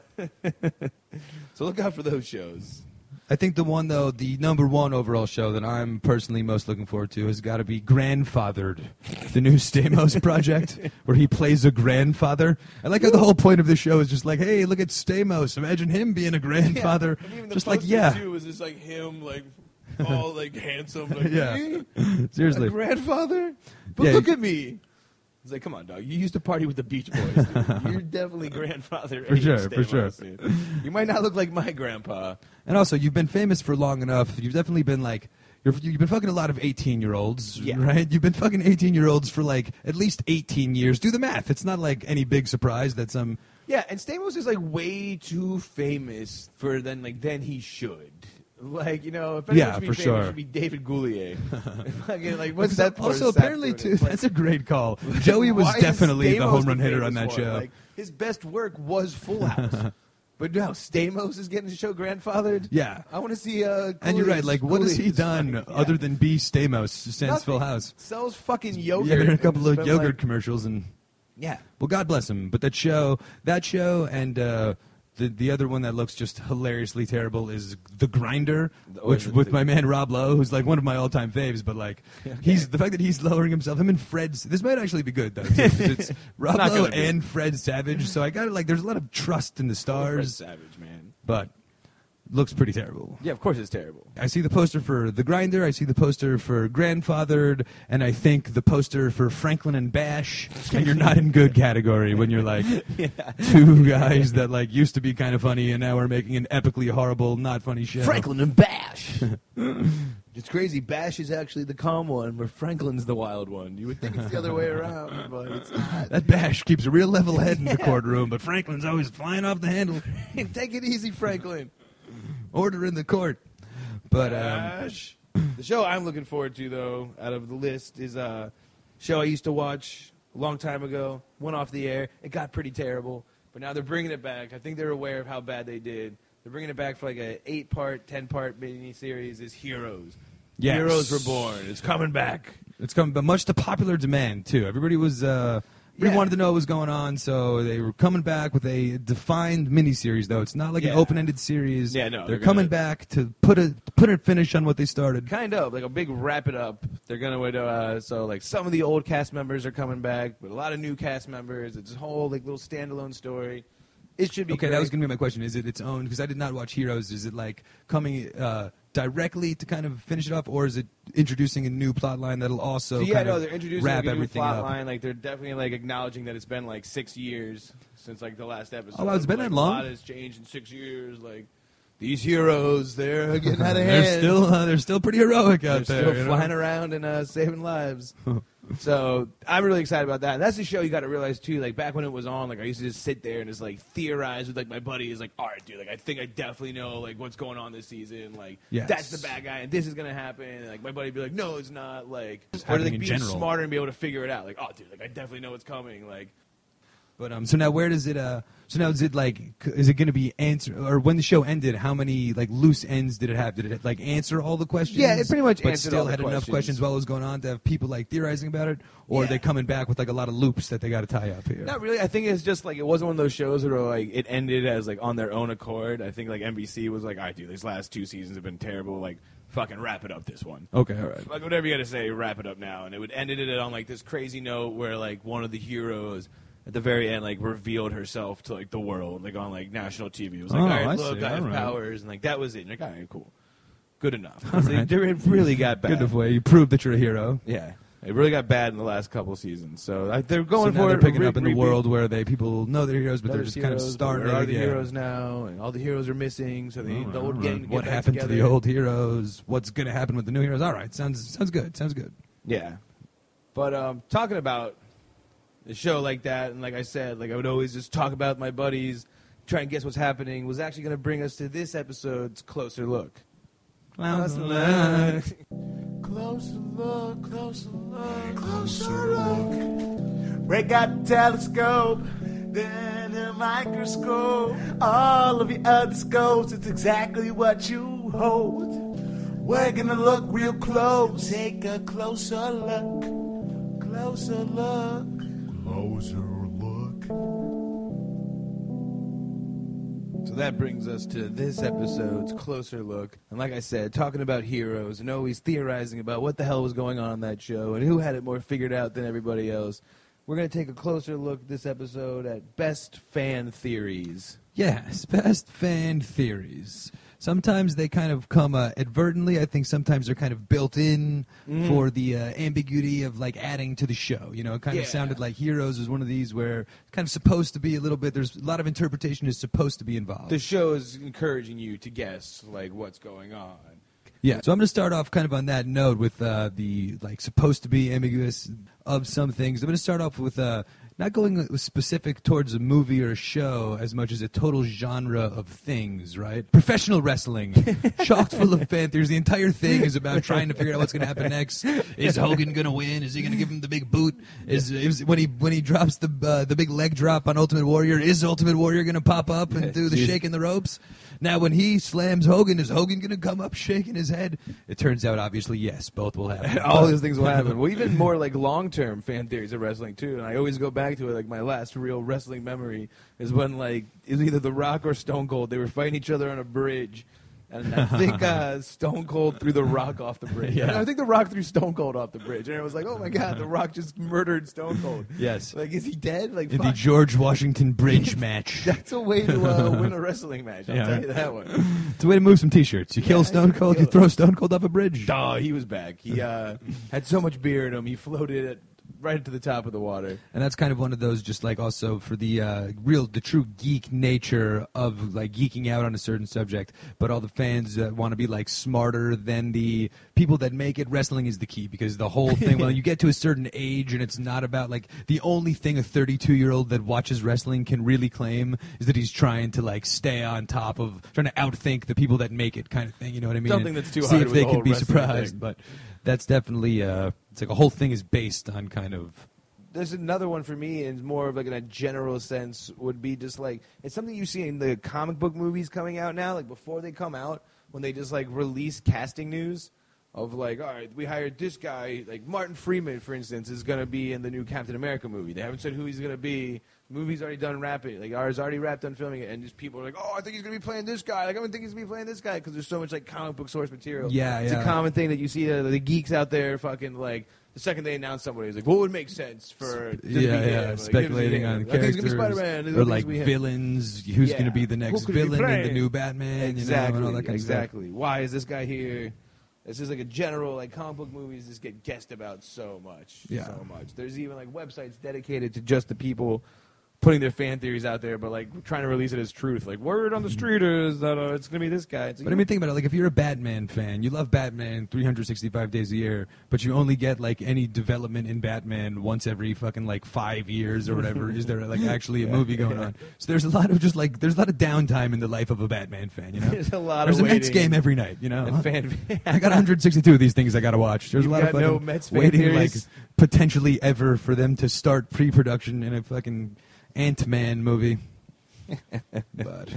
so look out for those shows. I think the one though, the number one overall show that I'm personally most looking forward to has got to be Grandfathered, the new Stamos project where he plays a grandfather. I like how the whole point of the show is just like, hey, look at Stamos. Imagine him being a grandfather. And even the just like, yeah, too, was just like him, like all like handsome, like Yeah. me, seriously. a grandfather. But Yeah, look at me. It's like, come on, dog. You used to party with the Beach Boys. Dude. You're definitely grandfather. For sure, for sure. dude. You might not look like my grandpa. And also, you've been famous for long enough. You've definitely been like. You're, you've been fucking a lot of 18 year olds, Yeah. right? You've been fucking 18 year olds for like at least 18 years. Do the math. It's not like any big surprise that some. Yeah, and Stamos is like way too famous for then like than he should. Like you know, if anyone Yeah, should be for famous, sure. it should be David Coulier. Fucking, like what's that? poor Also, apparently, doing? too, like, that's a great call. Joey was why is definitely the Stamos home run hitter on that for it? show. Like, his best work was Full House, but now Stamos is getting the show grandfathered. yeah. I want to see. Uh, And you're right. Like, what has he done other than be Stamos since House? sells fucking yogurt? Yeah, a couple of yogurt like- commercials, and yeah, well, God bless him. But that show, that show, and uh, the the other one that looks just hilariously terrible is The Grinder, Oh, which with my man Rob Lowe, who's like one of my all time faves. But like, he's the fact that he's lowering himself. Him and Fred's. This might actually be good though. too, it's Rob Lowe and Fred Savage. So I got it. Like, there's a lot of trust in the Fred stars, Savage, man. but looks pretty terrible. Yeah, of course it's terrible. I see the poster for The Grinder. I see the poster for Grandfathered, and I think the poster for Franklin and Bash. And you're not in good category when you're like two guys that like used to be kind of funny and now are making an epically horrible, not funny show. Franklin and Bash. it's crazy. Bash is actually the calm one, where Franklin's the wild one. You would think it's the other way around, but it's not. That Bash keeps a real level head in the courtroom, but Franklin's always flying off the handle. Take it easy, Franklin. Order in the court. But um, the show I'm looking forward to, though, out of the list, is a show I used to watch a long time ago. Went off the air. It got pretty terrible, but now they're bringing it back. I think they're aware of how bad they did. They're bringing it back for like a eight part, ten part mini series. Is Heroes. Yes. Heroes Reborn. It's coming back. It's coming, but much to popular demand too. Everybody was, uh, everybody Yeah. wanted to know what was going on, so they were coming back with a defined miniseries. Though it's not like Yeah. an open-ended series. Yeah, no, they're, they're coming gonna- back to put a put a finish on what they started. Kind of like a big wrap it up. They're gonna uh, so like some of the old cast members are coming back, but a lot of new cast members. It's a whole like little standalone story. It should be Okay, that was gonna be my question. Is it its own? Because I did not watch Heroes. Is it like coming uh, directly to kind of finish it off, or is it introducing a new plot line that'll also So yeah, kind no, of they're introducing wrap like, a new everything plot up? line. Like they're definitely like acknowledging that it's been like six years since like the last episode. Oh, wow, it's been like, that long? A lot has changed in six years. Like these heroes, they're getting out of hand. They're still uh, they're still pretty heroic They're out there. still you know? flying around and uh, saving lives. so I'm really excited about that. And that's the show you got to realize too. Like back when it was on, like I used to just sit there and just like theorize with like my buddies. Like, all right, dude, like I think I definitely know like what's going on this season. Like Yes. that's the bad guy and this is gonna happen. And, like my buddy would be like, no, it's not. Like or happening like in being general. smarter and be able to figure it out. Like, oh, dude, like I definitely know what's coming. Like. But um, so now where does it? Uh, so now is it like? Is it going to be answer? Or when the show ended, how many like loose ends did it have? Did it like answer all the questions? Yeah, it pretty much but answered still all the had enough questions. questions while it was going on to have people like theorizing about it, or are they coming back with like a lot of loops that they got to tie up here? Not really. I think it's just like it wasn't one of those shows where like it ended as like on their own accord. I think like NBC was like, "I do these last two seasons have been terrible. Like, fucking wrap it up this one." Okay, all right. Like whatever you got to say, wrap it up now. And it would ended it on like this crazy note where like one of the heroes at the very end like revealed herself to like the world, like on like national TV. It was like, Oh, "All right, I look, see. I have All right. powers," and like that was it. And you're like, "All right, cool, good enough." It- right. It really got bad. Good enough way. You proved that you're a hero. Yeah, it really got bad in the last couple seasons. So like, they're going so now for they're it. picking re- up in the repeat- world where they people know they're heroes, but they're just kind of heroes, but starting Where are the heroes now? And all the heroes are missing, so they All the old gang to get What back happened to the together. old heroes? What's going to happen with the new heroes? All right, sounds sounds good. Sounds good. Yeah, but um, talking about the show like that, and like I said, like I would always just talk about my buddies, try and guess what's happening. Was actually going to bring us to this episode's closer look. Closer look. Closer look, closer look, closer look. Break out the telescope, then a microscope. All of your other scopes, it's exactly what you hold. We're gonna look real close. Take a closer look, closer look. So that brings us to this episode's closer look. And like I said, talking about heroes and always theorizing about what the hell was going on in that show and who had it more figured out than everybody else. We're going to take a closer look this episode at best fan theories. Yes, best fan theories. Sometimes they kind of come uh, advertently. I think sometimes they're kind of built in Mm. for the uh, ambiguity of like adding to the show. You know, it kind Yeah. of sounded like Heroes is one of these where it's kind of supposed to be a little bit. There's a lot of interpretation is supposed to be involved. The show is encouraging you to guess like what's going on. Yeah, so I'm going to start off kind of on that note with uh, the like supposed to be ambiguous of some things. I'm going to start off with uh, not going specific towards a movie or a show as much as a total genre of things. Right? Professional wrestling, chock full of fan theories. The entire thing is about trying to figure out what's going to happen next. Is Hogan going to win? Is he going to give him the big boot? Is, is when he when he drops the uh, the big leg drop on Ultimate Warrior? Is Ultimate Warrior going to pop up and do the Jeez. shaking the ropes? Now, when he slams Hogan, is Hogan going to come up shaking his head? It turns out, obviously, yes, both will happen. All those things will happen. Well, even more like long term fan theories of wrestling too. And I always go back to it. Like my last real wrestling memory is when like it was either The Rock or Stone Cold. They were fighting each other on a bridge. And I think uh, Stone Cold threw The Rock off the bridge. Yeah. I think The Rock threw Stone Cold off the bridge. And it was like, oh my God, The Rock just murdered Stone Cold. Yes. Like, is he dead? Like, In the. George Washington Bridge match. That's a way to uh, win a wrestling match. I'll Yeah. tell you that one. It's a way to move some T-shirts. You kill Yeah, Stone Cold, kill you throw Stone Cold off a bridge. Duh, he was back. He uh, had so much beer in him. He floated it right to the top of the water. And that's kind of one of those, just like also for the uh, real, the true geek nature of like geeking out on a certain subject, but all the fans that want to be like smarter than the people that make it. Wrestling is the key because the whole thing. well, you get to a certain age, and it's not about like the only thing a 32 year old that watches wrestling can really claim is that he's trying to like stay on top of, trying to outthink the people that make it, kind of thing. You know what I mean? Something And that's too see hard if with they the can be surprised, thing. but that's definitely uh, it's like a whole thing is based on kind of. There's another one for me, and more of like in a general sense, would be just like it's something you see in the comic book movies coming out now. Like before they come out, when they just like release casting news, of like, all right, we hired this guy, like Martin Freeman, for instance, is going to be in the new Captain America movie. They haven't said who he's going to be. The movie's already done wrapping, like ours already wrapped on filming it, and just people are like, oh, I think he's going to be playing this guy. Like I don't think he's going to be playing this guy because there's so much like comic book source material. Yeah, it's yeah. a common thing that you see uh, the geeks out there fucking like. The second they announce somebody, it's like, what would make sense for to be yeah, him? yeah, Like, speculating on characters he's gonna be Spider-Man. Or like gonna be villains. Who's Yeah. going to be the next could he be villain in the new Batman? exactly, you know, and all that kind of exactly. Why is this guy here? This is like a general like comic book movies just get guessed about so much, Yeah. so much. There's even like websites dedicated to just the people putting their fan theories out there, but like trying to release it as truth. Like word on the street is that uh, it's gonna be this guy. It's But I mean, think about it. Like, if you're a Batman fan, you love Batman 365 days a year, but you only get like any development in Batman once every fucking like five years or whatever. is there like actually a movie going on? So there's a lot of just like there's a lot of downtime in the life of a Batman fan. You know, There's a lot There's of a Mets game every night. You know, fan. I got 162 of these things I got to watch. There's You've a lot of no Mets waiting theories? like potentially ever for them to start pre-production in a fucking Ant Man movie. but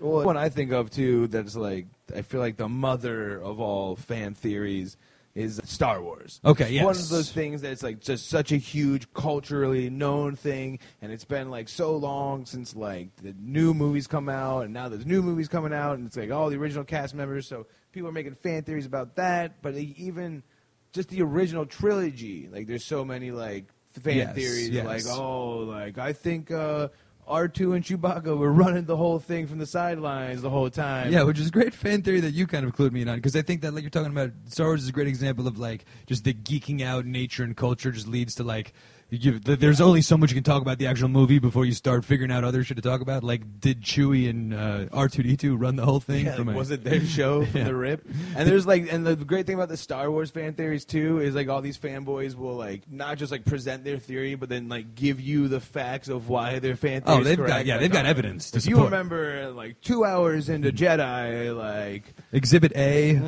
Well, one I think of too that's like I feel like the mother of all fan theories is Star Wars. Okay, It's One of those things that's like just such a huge culturally known thing, and it's been like so long since like the new movies come out, and now there's new movies coming out, and it's like all the original cast members. So people are making fan theories about that, but even just the original trilogy, like there's so many like fan Yes, theories, yes. like oh, like I think. uh R2 and Chewbacca were running the whole thing from the sidelines the whole time. Yeah, which is great fan theory that you kind of clued me in on because I think that like you're talking about Star Wars is a great example of like just the geeking out nature and culture just leads to like give, there's only so much you can talk about the actual movie before you start figuring out other shit to talk about. Like, did Chewie and uh, R2D2 run the whole thing? Yeah, like, a- was it their show from Yeah. the rip? And there's like, and the great thing about the Star Wars fan theories too is like all these fanboys will like not just like present their theory, but then like give you the facts of why their fan theory. Oh, they've got- yeah, they've got evidence to If you remember, like two hours into Jedi, like Exhibit A?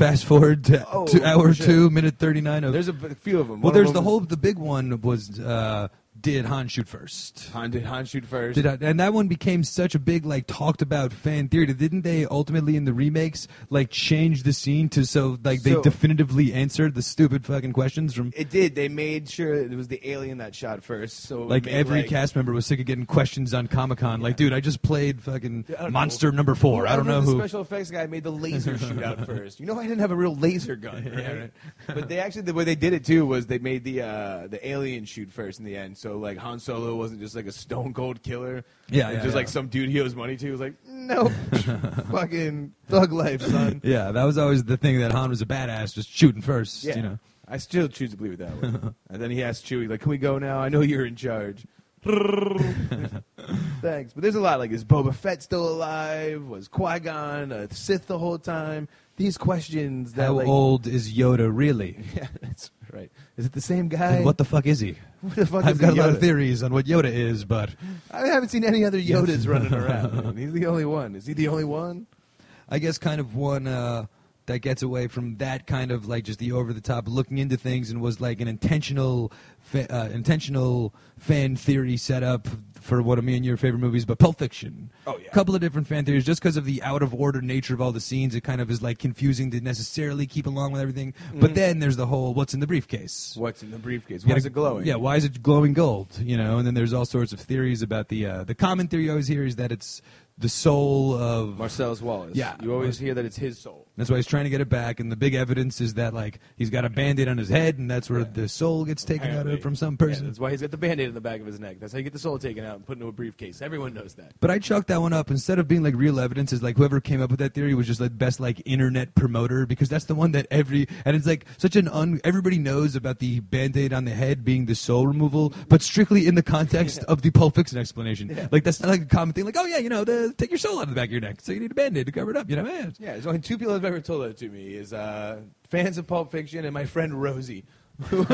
Fast forward to, Oh, to hour two, minute thirty nine of. there's a b- few of them. well, there's the whole. The big one was uh, did Han shoot first? Han did Han shoot first. Did I, and that one became such a big like talked about fan theory. Didn't they ultimately in the remakes like change the scene to so like they So- definitively answered the stupid fucking questions from it did. They made sure it was the alien that shot first. So it like made, every like, cast member was sick of getting questions on Comic Con. Like, dude, I just played fucking I don't know. Monster Number Four. I don't know the who. special effects guy made the laser shoot out first. You know, I didn't have a real laser gun, right? Yeah, right. But they actually the way they did it too was they made the uh, the alien shoot first in the end. So like Han Solo wasn't just like a stone cold killer. Yeah, yeah, just yeah. like some dude he owes money to was like, no, fucking thug life, son. Yeah, that was always the thing that Han was a badass, just shooting first. Yeah, You know. I still choose to believe it that way. and then he asked Chewie, like, "Can we go now? I know you're in charge." Thanks, but there's a lot like is Boba Fett still alive? Was Qui Gon a Sith the whole time? These questions that How like, old is Yoda really? Yeah, that's right. Is it the same guy? And what the fuck is he? What the fuck I've is got a lot of theories on what Yoda is, but I haven't seen any other Yodas running around. man. He's the only one. Is he the only one? I guess kind of one uh, that gets away from that kind of like just the over the top looking into things and was like an intentional fa- uh, intentional fan theory setup for one of me and your favorite movies, but Pulp Fiction. Oh, yeah. A couple of different fan theories just because of the out of order nature of all the scenes. It kind of is like confusing to necessarily keep along with everything. But then there's the whole what's in the briefcase. What's in the briefcase? Why is it glowing? Yeah, why is it glowing gold? You know, and then there's all sorts of theories about the uh, the common theory I always hear is that it's the soul of Marcellus Wallace. Yeah. you always hear that it's his soul. That's why he's trying to get it back, and the big evidence is that like he's got a band-aid on his head, and that's where the soul gets taken out Apparently. of from some Yeah, person. that's why he's got the band-aid in the back of his neck. That's how you get the soul taken out and put into a briefcase. Everyone knows that. but I chalked that one up instead of being like real evidence. Is like whoever came up with that theory was just like best like internet promoter because that's the one that every and it's like such an un. Everybody knows about the band-aid on the head being the soul removal, but strictly in the context of the Pulp Fiction explanation. Yeah. Like that's not like a common thing. Like oh yeah, you know, the, take your soul out of the back of your neck, so you need a band-aid to cover it up. You know, man. Yeah, there's only two people that have ever told that to me. Is uh, fans of Pulp Fiction and my friend Rosie. who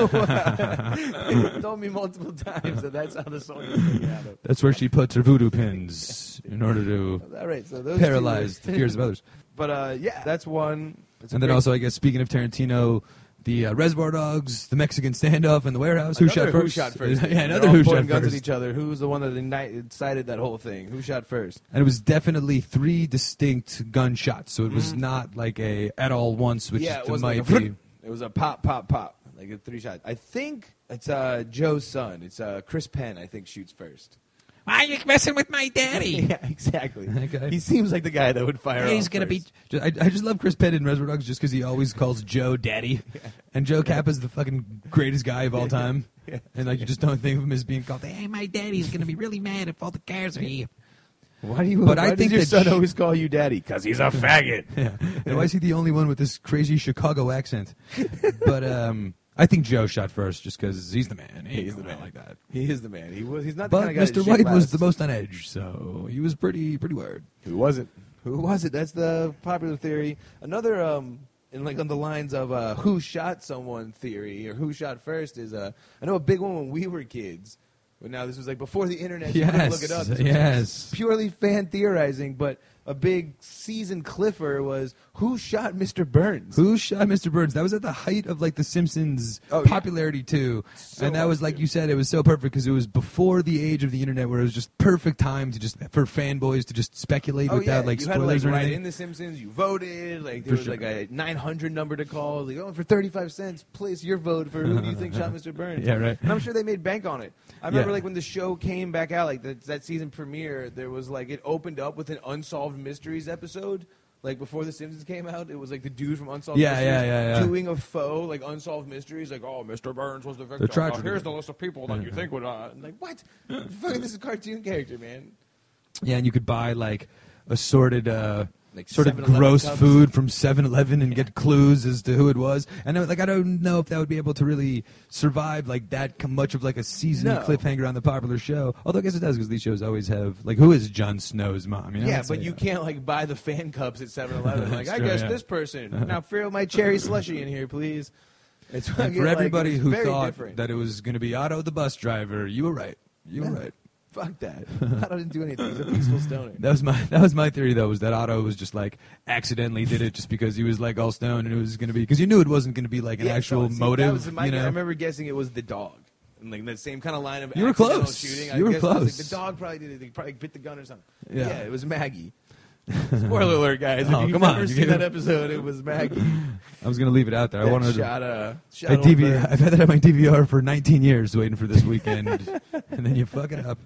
told me multiple times that that's how the gets taken out of. That's where she puts her voodoo pins in order to All right, so those paralyze the fears of others. But uh, yeah, that's one. It's And then great- also, I guess, speaking of Tarantino, the uh, Reservoir Dogs, the Mexican standoff and the warehouse. Who shot first? Who shot first? yeah, another who shot guns first. at each other. Who's the one that incited that whole thing? Who shot first? And it was definitely three distinct gunshots, so it was not like a at all once, which yeah, it was might like be. It was a pop, pop, pop, like a three shot. I think it's uh, Joe's son. It's uh, Chris Penn. I think shoots first. Why are you messing with my daddy? yeah, exactly. Okay. He seems like the guy that would fire. He's gonna be. first. Ju- I, I just love Chris Penn in Reservoir Dogs just because he always calls Joe Daddy, and Joe Cabot's the fucking greatest guy of all time, Yeah. and like you just don't think of him as being called. Hey, my daddy's gonna be really mad if all the cars are here. Why do you? But why I does think your son sh- always call you daddy? Because he's a faggot. Yeah. And why is he the only one with this crazy Chicago accent? but um, I think Joe shot first just because he's the man. He He's the man. like that. He is the man. He was. He's not the But kind of guy that Mr. White was the most on edge, so he was pretty pretty weird. Who was it? Who was it? That's the popular theory. Another, um, in like on the lines of uh, who shot someone theory or who shot first is uh, I know a big one when we were kids. But now this was like before the internet. You Yes, look it up. This yes. purely fan theorizing. But a big season cliffer was who shot Mr. Burns. Who shot Mr. Burns? That was at the height of like The Simpsons Oh, yeah. popularity too, So and that was like too. you said, it was so perfect because it was before the age of the internet, where it was just perfect time to just for fanboys to just speculate Oh without yeah, like you had spoilers like or anything. in The Simpsons. You voted. Like there For was sure. like a 900 number to call. Like oh, for 35 cents, place your vote for who do you think shot Mr. Burns. Yeah, right. And I'm sure they made bank on it. I remember Yeah. like when the show came back out, like that, that season premiere, there was like it opened up with an unsolved mysteries episode. Like before The Simpsons came out, it was like the dude from Unsolved Yeah, Mysteries yeah, yeah, yeah. doing a faux like unsolved mysteries. Like oh, Mr. Burns was the victim. Oh, here's the list of people that you think would. Uh, like what? Fucking this is a cartoon character, man. Yeah, and you could buy like assorted, uh, Like sort of gross food from 7-Eleven and get clues as to who it was. And I, like, I don't know if that would be able to really survive like that much of like a season No. cliffhanger on the popular show. Although I guess it does because these shows always have like who is Jon Snow's mom? You know, Yeah, but you can't like buy the fan cups at 7-Eleven. Like, I true, guess yeah. this person. Now fill my cherry slushy in here, please. It's for like, everybody who thought different. that it was going to be Otto the bus driver, you were right. You were Yeah. right. Fuck that. Otto didn't do anything. He's a peaceful stoner. That was my that was my theory though was that Otto was just like accidentally did it just because he was like all stoned and it was going to be because you knew it wasn't going to be like an Yeah, so, actual see, that motive. was my- you know, I remember guessing it was the dog. And like that same kind of line of You were accidental close. shooting. You were guess it was, like, close. the dog probably did it. He probably bit the gun or something. Yeah. Yeah, it was Maggie. Spoiler alert, guys. If Oh, you've come never on, you seen that episode, it was Maggie. I was going to leave it out there. I wanted to. shot, uh, shot I DV, I've had that on my DVR for 19 years, waiting for this weekend, and then you fuck it up.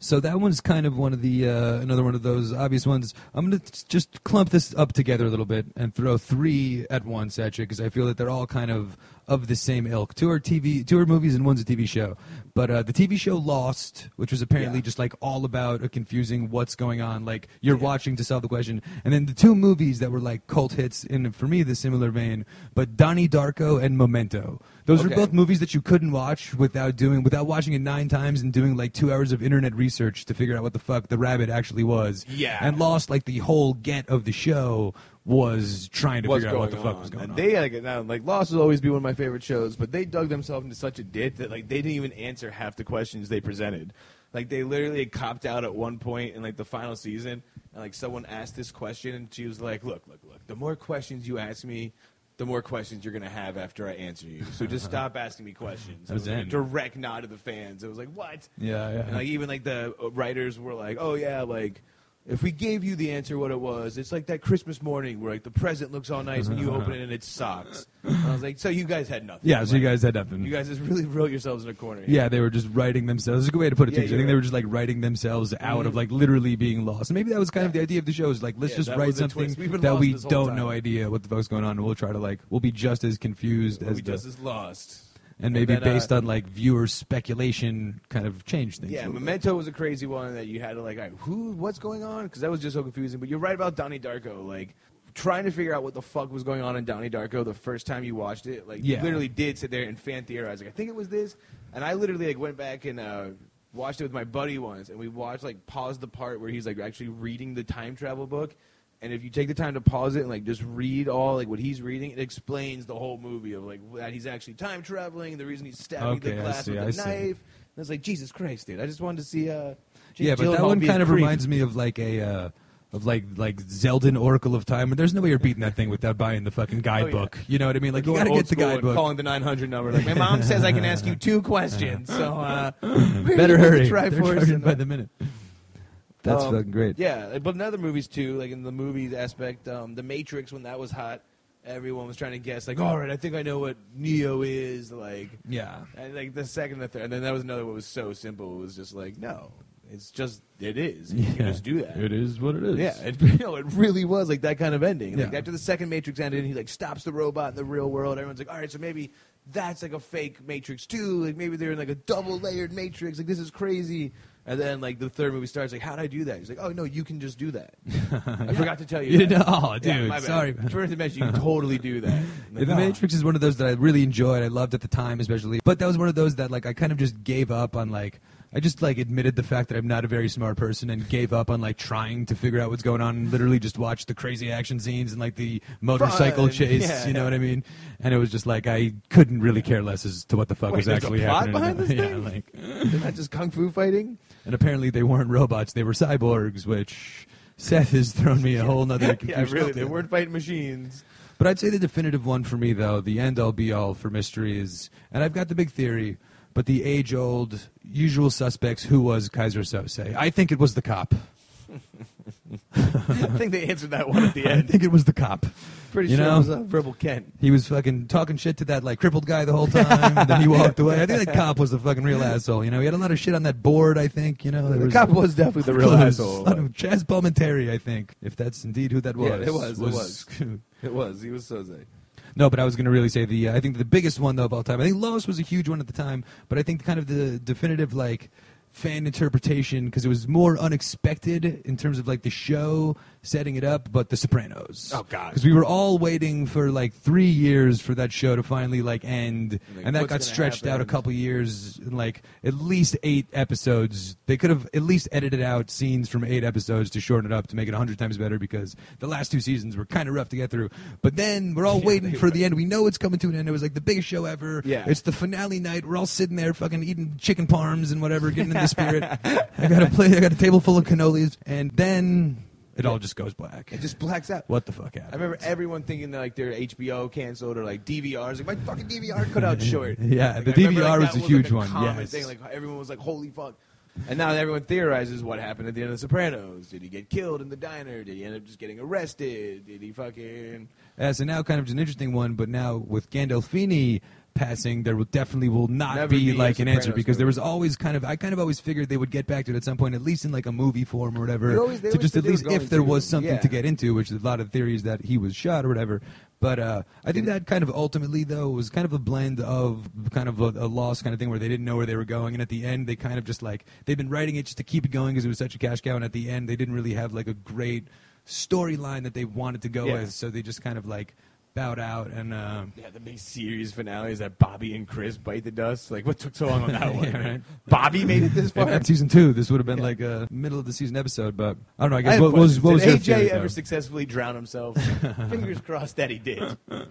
So that one's kind of one of the uh, another one of those obvious ones. I'm gonna t- just clump this up together a little bit and throw three at once at you because I feel that they're all kind of of the same ilk. Two are TV, two are movies, and one's a TV show. But uh, the TV show Lost, which was apparently Yeah. just like all about a confusing what's going on. Like you're watching to solve the question, and then the two movies that were like cult hits in for me the similar vein. But Donnie Darko and Memento. Those Okay. are both movies that you couldn't watch without doing without watching it nine times and doing like two hours of internet research to figure out what the fuck the rabbit actually was. Yeah. and lost like the whole get of the show was trying to what's figure out what the going fuck was going and on. They like like Lost will always be one of my favorite shows, but they dug themselves into such a ditch that like they didn't even answer half the questions they presented. Like they literally copped out at one point in like the final season, and like someone asked this question, and she was like, "Look, look, look. The more questions you ask me." The more questions you're gonna have after I answer you, so just stop asking me questions. It was like a direct nod to the fans. It was like, "What?" yeah, yeah. And like even like the writers were like, "Oh yeah, like if we gave you the answer what it was, it's like that Christmas morning where like the present looks all nice and you open it and it sucks." And I was like, "So you guys had nothing." yeah, so you Like, guys had nothing. you guys just really wrote yourselves in a corner. here. yeah, they were just writing themselves. That's a good way to put it Yeah, too. 'cause I you're think they right. were just like writing themselves out of Mhm. like literally being lost. And maybe that was kind of the idea of the show is like let's Yeah, just that write was the something twist. We've been that lost we this whole don't time. know idea what the fuck's going on, and we'll try to like we'll be just as confused We'll as be the, just as lost. And maybe then, uh, based on like viewer speculation, kind of change things. Yeah, little bit. Memento was a crazy one that you had to like, all right, who, what's going on? Because that was just so confusing. But you're right about Donnie Darko. Like trying to figure out what the fuck was going on in Donnie Darko the first time you watched it. Like Yeah. you literally did sit there and fan theorize. Like I think it was this, and I literally like went back and uh, watched it with my buddy once, and we watched like paused the part where he's like actually reading the time travel book. And if you take the time to pause it and like just read all like what he's reading, it explains the whole movie of like that he's actually time traveling, the reason he's stabbing Okay, the glass see, with I a see. knife. And I was like, Jesus Christ, dude! I just wanted to see. Uh, Jake yeah, but that one kind of creep. reminds me of like a uh, of like like Zelda Ocarina of Time. And there's no way you're beating that thing without buying the fucking guidebook. You know what I mean? Like you Oh, got to get the guidebook. Calling the 900 number. Like, my mom says I can ask you two questions, so uh, Better hurry. Try They're force charging by the minute. That's Um, fucking great. Yeah, but in other movies too, like in the movies aspect, um, The Matrix when that was hot, everyone was trying to guess. Like, all right, I think I know what Neo is. Like, Yeah. and like the second, and the third, and then that was another one was so simple. It was just like, no, it's just it is. You can just do that. It is what it is. Yeah, it, you know, it really was like that kind of ending. Like Yeah. after the second Matrix ended, and he like stops the robot in the real world. Everyone's like, all right, so maybe that's like a fake Matrix too. Like maybe they're in like a double layered Matrix. Like this is crazy. And then like the third movie starts, like, how'd I do that? He's like, oh no, you can just do that. I forgot to tell you. You that. didn't- oh, Yeah, dude, my bad. sorry. First dimension, you can totally do that. The. Matrix is one of those that I really enjoyed. I loved at the time, especially. But that was one of those that like I kind of just gave up on. Like I just like admitted the fact that I'm not a very smart person and gave up on like trying to figure out what's going on. And literally just watched the crazy action scenes and like the motorcycle Fun. chase. Yeah, you know yeah. what I mean? And it was just like I couldn't really care less as to what the fuck Wait, was there's a actually plot happening. behind this yeah, thing? like They're not just kung fu fighting. And apparently they weren't robots; they were cyborgs, which. Seth has thrown me a whole nother yeah, confusion. really, they weren't fighting machines. But I'd say the definitive one for me, though, the end all be all for mystery is, and I've got the big theory, but the age old usual suspects who was Kaiser Soze. I think it was the cop. I think they answered that one at the end. I end. think it was the cop. Pretty You sure know? it was uh, Verbal Kint. He was fucking talking shit to that like crippled guy the whole time, and then he walked away. I think that cop was the fucking real asshole. You know, he had a lot of shit on that board. I think. You know, there The was, cop was definitely the real there was asshole. a lot of Chaz Palminteri, I think, if that's indeed who that was. Yeah, it was, it was. It was. He was Soze. No, but I was going to really say the. Uh, I think the biggest one though of all time. I think Lost was a huge one at the time, but I think kind of the definitive like fan interpretation because it was more unexpected in terms of like the show setting it up, but The Sopranos. Oh, God. Because we were all waiting for like three years for that show to finally like end, Like, and that got stretched out a couple years, and like at least eight episodes. They could have at least edited out scenes from eight episodes to shorten it up to make it a hundred times better because the last two seasons were kind of rough to get through. But then we're all Yeah, waiting for were. the end. We know it's coming to an end. It was like the biggest show ever. Yeah. It's the finale night. We're all sitting there fucking eating chicken parms and whatever, getting in the spirit. I got a plate. I got a table full of cannolis, and then it all just goes black. It just blacks out. What the fuck happened? I remember everyone thinking that like their HBO canceled or like DVRs. Like my fucking DVR cut out short. Yeah, Like, the I remember, DVR like, was that a like, huge one, common yes. thing. Like everyone was like, "Holy fuck!" And now everyone theorizes what happened at the end of The Sopranos. Did he get killed in the diner? Did he end up just getting arrested? Did he fucking? Uh, so now, kind of an interesting one, but now with Gandolfini passing, there will definitely will not Never be, be like an answer because there was always kind of I kind of always figured they would get back to it at some point, at least in like a movie form or whatever, always- to just at least if there was something Yeah. to get into, which is a lot of theories that he was shot or whatever. But uh, I think that kind of ultimately though was kind of a blend of kind of a, a lost kind of thing where they didn't know where they were going, and at the end they kind of just like they've been writing it just to keep it going because it was such a cash cow, and at the end they didn't really have like a great storyline that they wanted to go Yeah. with, so they just kind of like bowed out and. Uh, Yeah, the big series finale is that Bobby and Chris bite the dust. Like, what took so long on that one? Yeah, right. Bobby made it this far. season two, this would have been like a middle of the season episode, but I don't know. I I guess have what was what was your AJ theory, ever though? successfully drown himself? Fingers crossed that he did.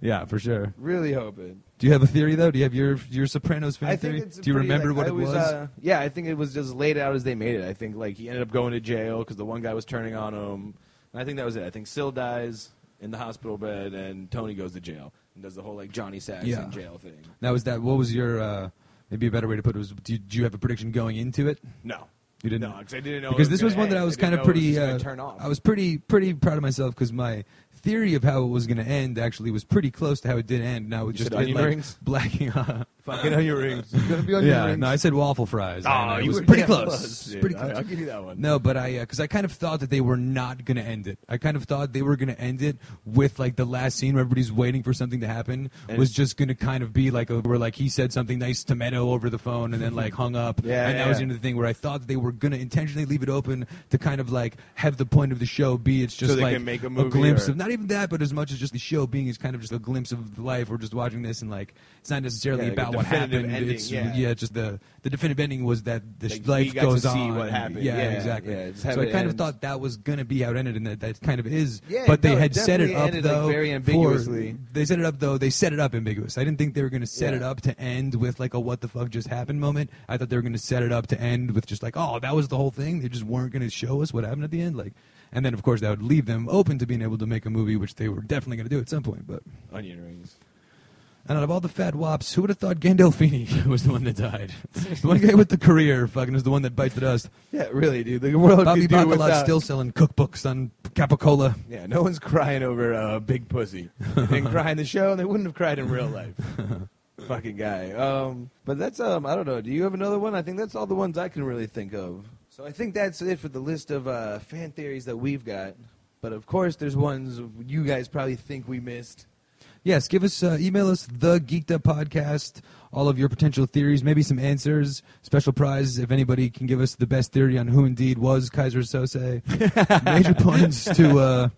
Yeah, for sure. Really hoping. Do you have a theory though? Do you have your your Sopranos fan I theory? Do you pretty, remember like, what I it was? Uh, yeah, I think it was just laid out as they made it. I think like he ended up going to jail because the one guy was turning on him. And I think that was it. I think Sil dies in the hospital bed, and Tony goes to jail and does the whole like Johnny Sack Yeah. in jail thing. Now, was that what was your? Uh, maybe a better way to put it was: do you, you have a prediction going into it? No, You didn't? No, because I didn't know. because it this gonna was one that end. I was didn't kind of know it was pretty. just gonna Uh, turn off. I was pretty pretty proud of myself because my theory of how it was going to end actually was pretty close to how it did end. Now it just said onion like, rings? blacking. Uh, fucking onion rings. It's gonna be onion yeah, rings. no, I said waffle fries. Oh, and it you was were pretty damn close. close, dude. pretty I- close. I'll give you that one. No, but I because I kind of thought that they were not going to end it. I kind of thought they were going to end it with like the last scene where everybody's waiting for something to happen And was just going to kind of be like a, where like he said something nice to Meadow over the phone and then like hung up. Yeah, and that yeah, was yeah. the thing where I thought that they were going to intentionally leave it open to kind of like have the point of the show be it's just they like can make a movie glimpse or- of not even that, but as much as just the show being is kind of just a glimpse of life. We're just watching this and like it's not necessarily Yeah, like a about what happened. ending, it's yeah. just the the definitive ending was that the Like, life we got to goes on. what happened. Yeah, Yeah, exactly. yeah, so I kind of thought that was going to be how it ended, and that, that kind of is. Yeah, but they no, it had set it up ended, like, though. very for- ambiguously. they set it up though. They set it up ambiguous. I didn't think they were going to set Yeah. it up to end with like a what the fuck just happened moment. I thought they were going to set it up to end with just like oh that was the whole thing. They just weren't going to show us what happened at the end. Like, and then of course that would leave them open to being able to make a movie, which they were definitely going to do at some point. But Onion rings. And out of all the fat wops, who would have thought Gandolfini was the one that died? the one guy with the career, fucking, is the one that bites the dust. Yeah, really, dude. The world Bobby could do without. still selling cookbooks on Capicola. Yeah, no one's crying over a uh, big pussy. They didn't cry in the show, and they wouldn't have cried in real life. Fucking guy. Um, but that's um, I don't know. Do you have another one? I think that's all the ones I can really think of. So I think that's it for the list of uh, fan theories that we've got. But of course, there's ones you guys probably think we missed. Yes, give us uh, email us the Geeked Up podcast, all of your potential theories, maybe some answers, special prize if anybody can give us the best theory on who indeed was Kaiser Soze. Major points to uh,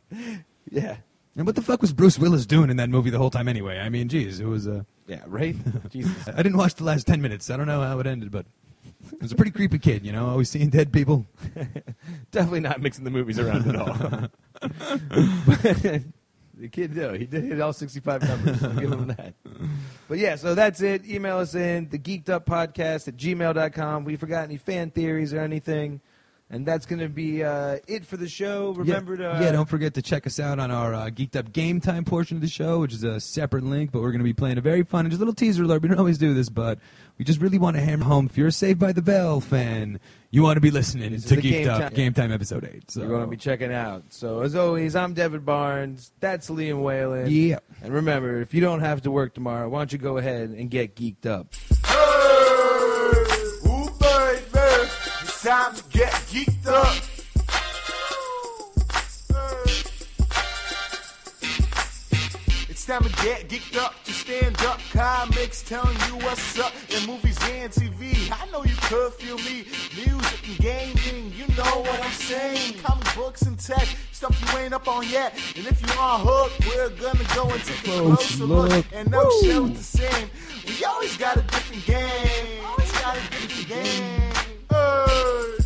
Yeah. and what the fuck was Bruce Willis doing in that movie the whole time anyway? I mean, geez, it was. Uh, Yeah, right? Jesus. I didn't watch the last ten minutes. I don't know how it ended, but it was a pretty creepy kid. You know, always seeing dead people. Definitely not mixing the movies around at all. The kid, no, he did hit all 65 numbers. I'll give him that. But yeah, so that's it. Email us in the geeked up podcast at gmail.com. We forgot any fan theories or anything. And that's going to be uh, it for the show. Remember yeah, to. yeah, don't forget to check us out on our uh, Geeked Up Game Time portion of the show, which is a separate link. But we're going to be playing a very fun, and just a little teaser alert. We don't always do this, but we just really want to hammer home. If you're a Saved by the Bell fan, you want to be listening This to Geeked Game Up Time- Game Time episode eight. So We're going to be checking out. So, as always, I'm Devin Barnes. That's Liam Whalen. yeah. And remember, if you don't have to work tomorrow, why don't you go ahead and get geeked up? Hey, ooh, baby, it's time to get geeked up. It's time to get geeked up to stand up. Comics telling you what's up in movies and TV. I know you could feel me. Music and gaming, you know what I'm saying. Comic books and tech, stuff you ain't up on yet. And if you are hooked, we're gonna go and take a Close closer look. look. And no show's the same. We always got a different game. Always got a different game. Hey,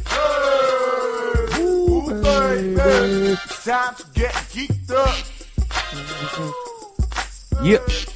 hey, ooh, baby. It's time to get geeked up. Yep.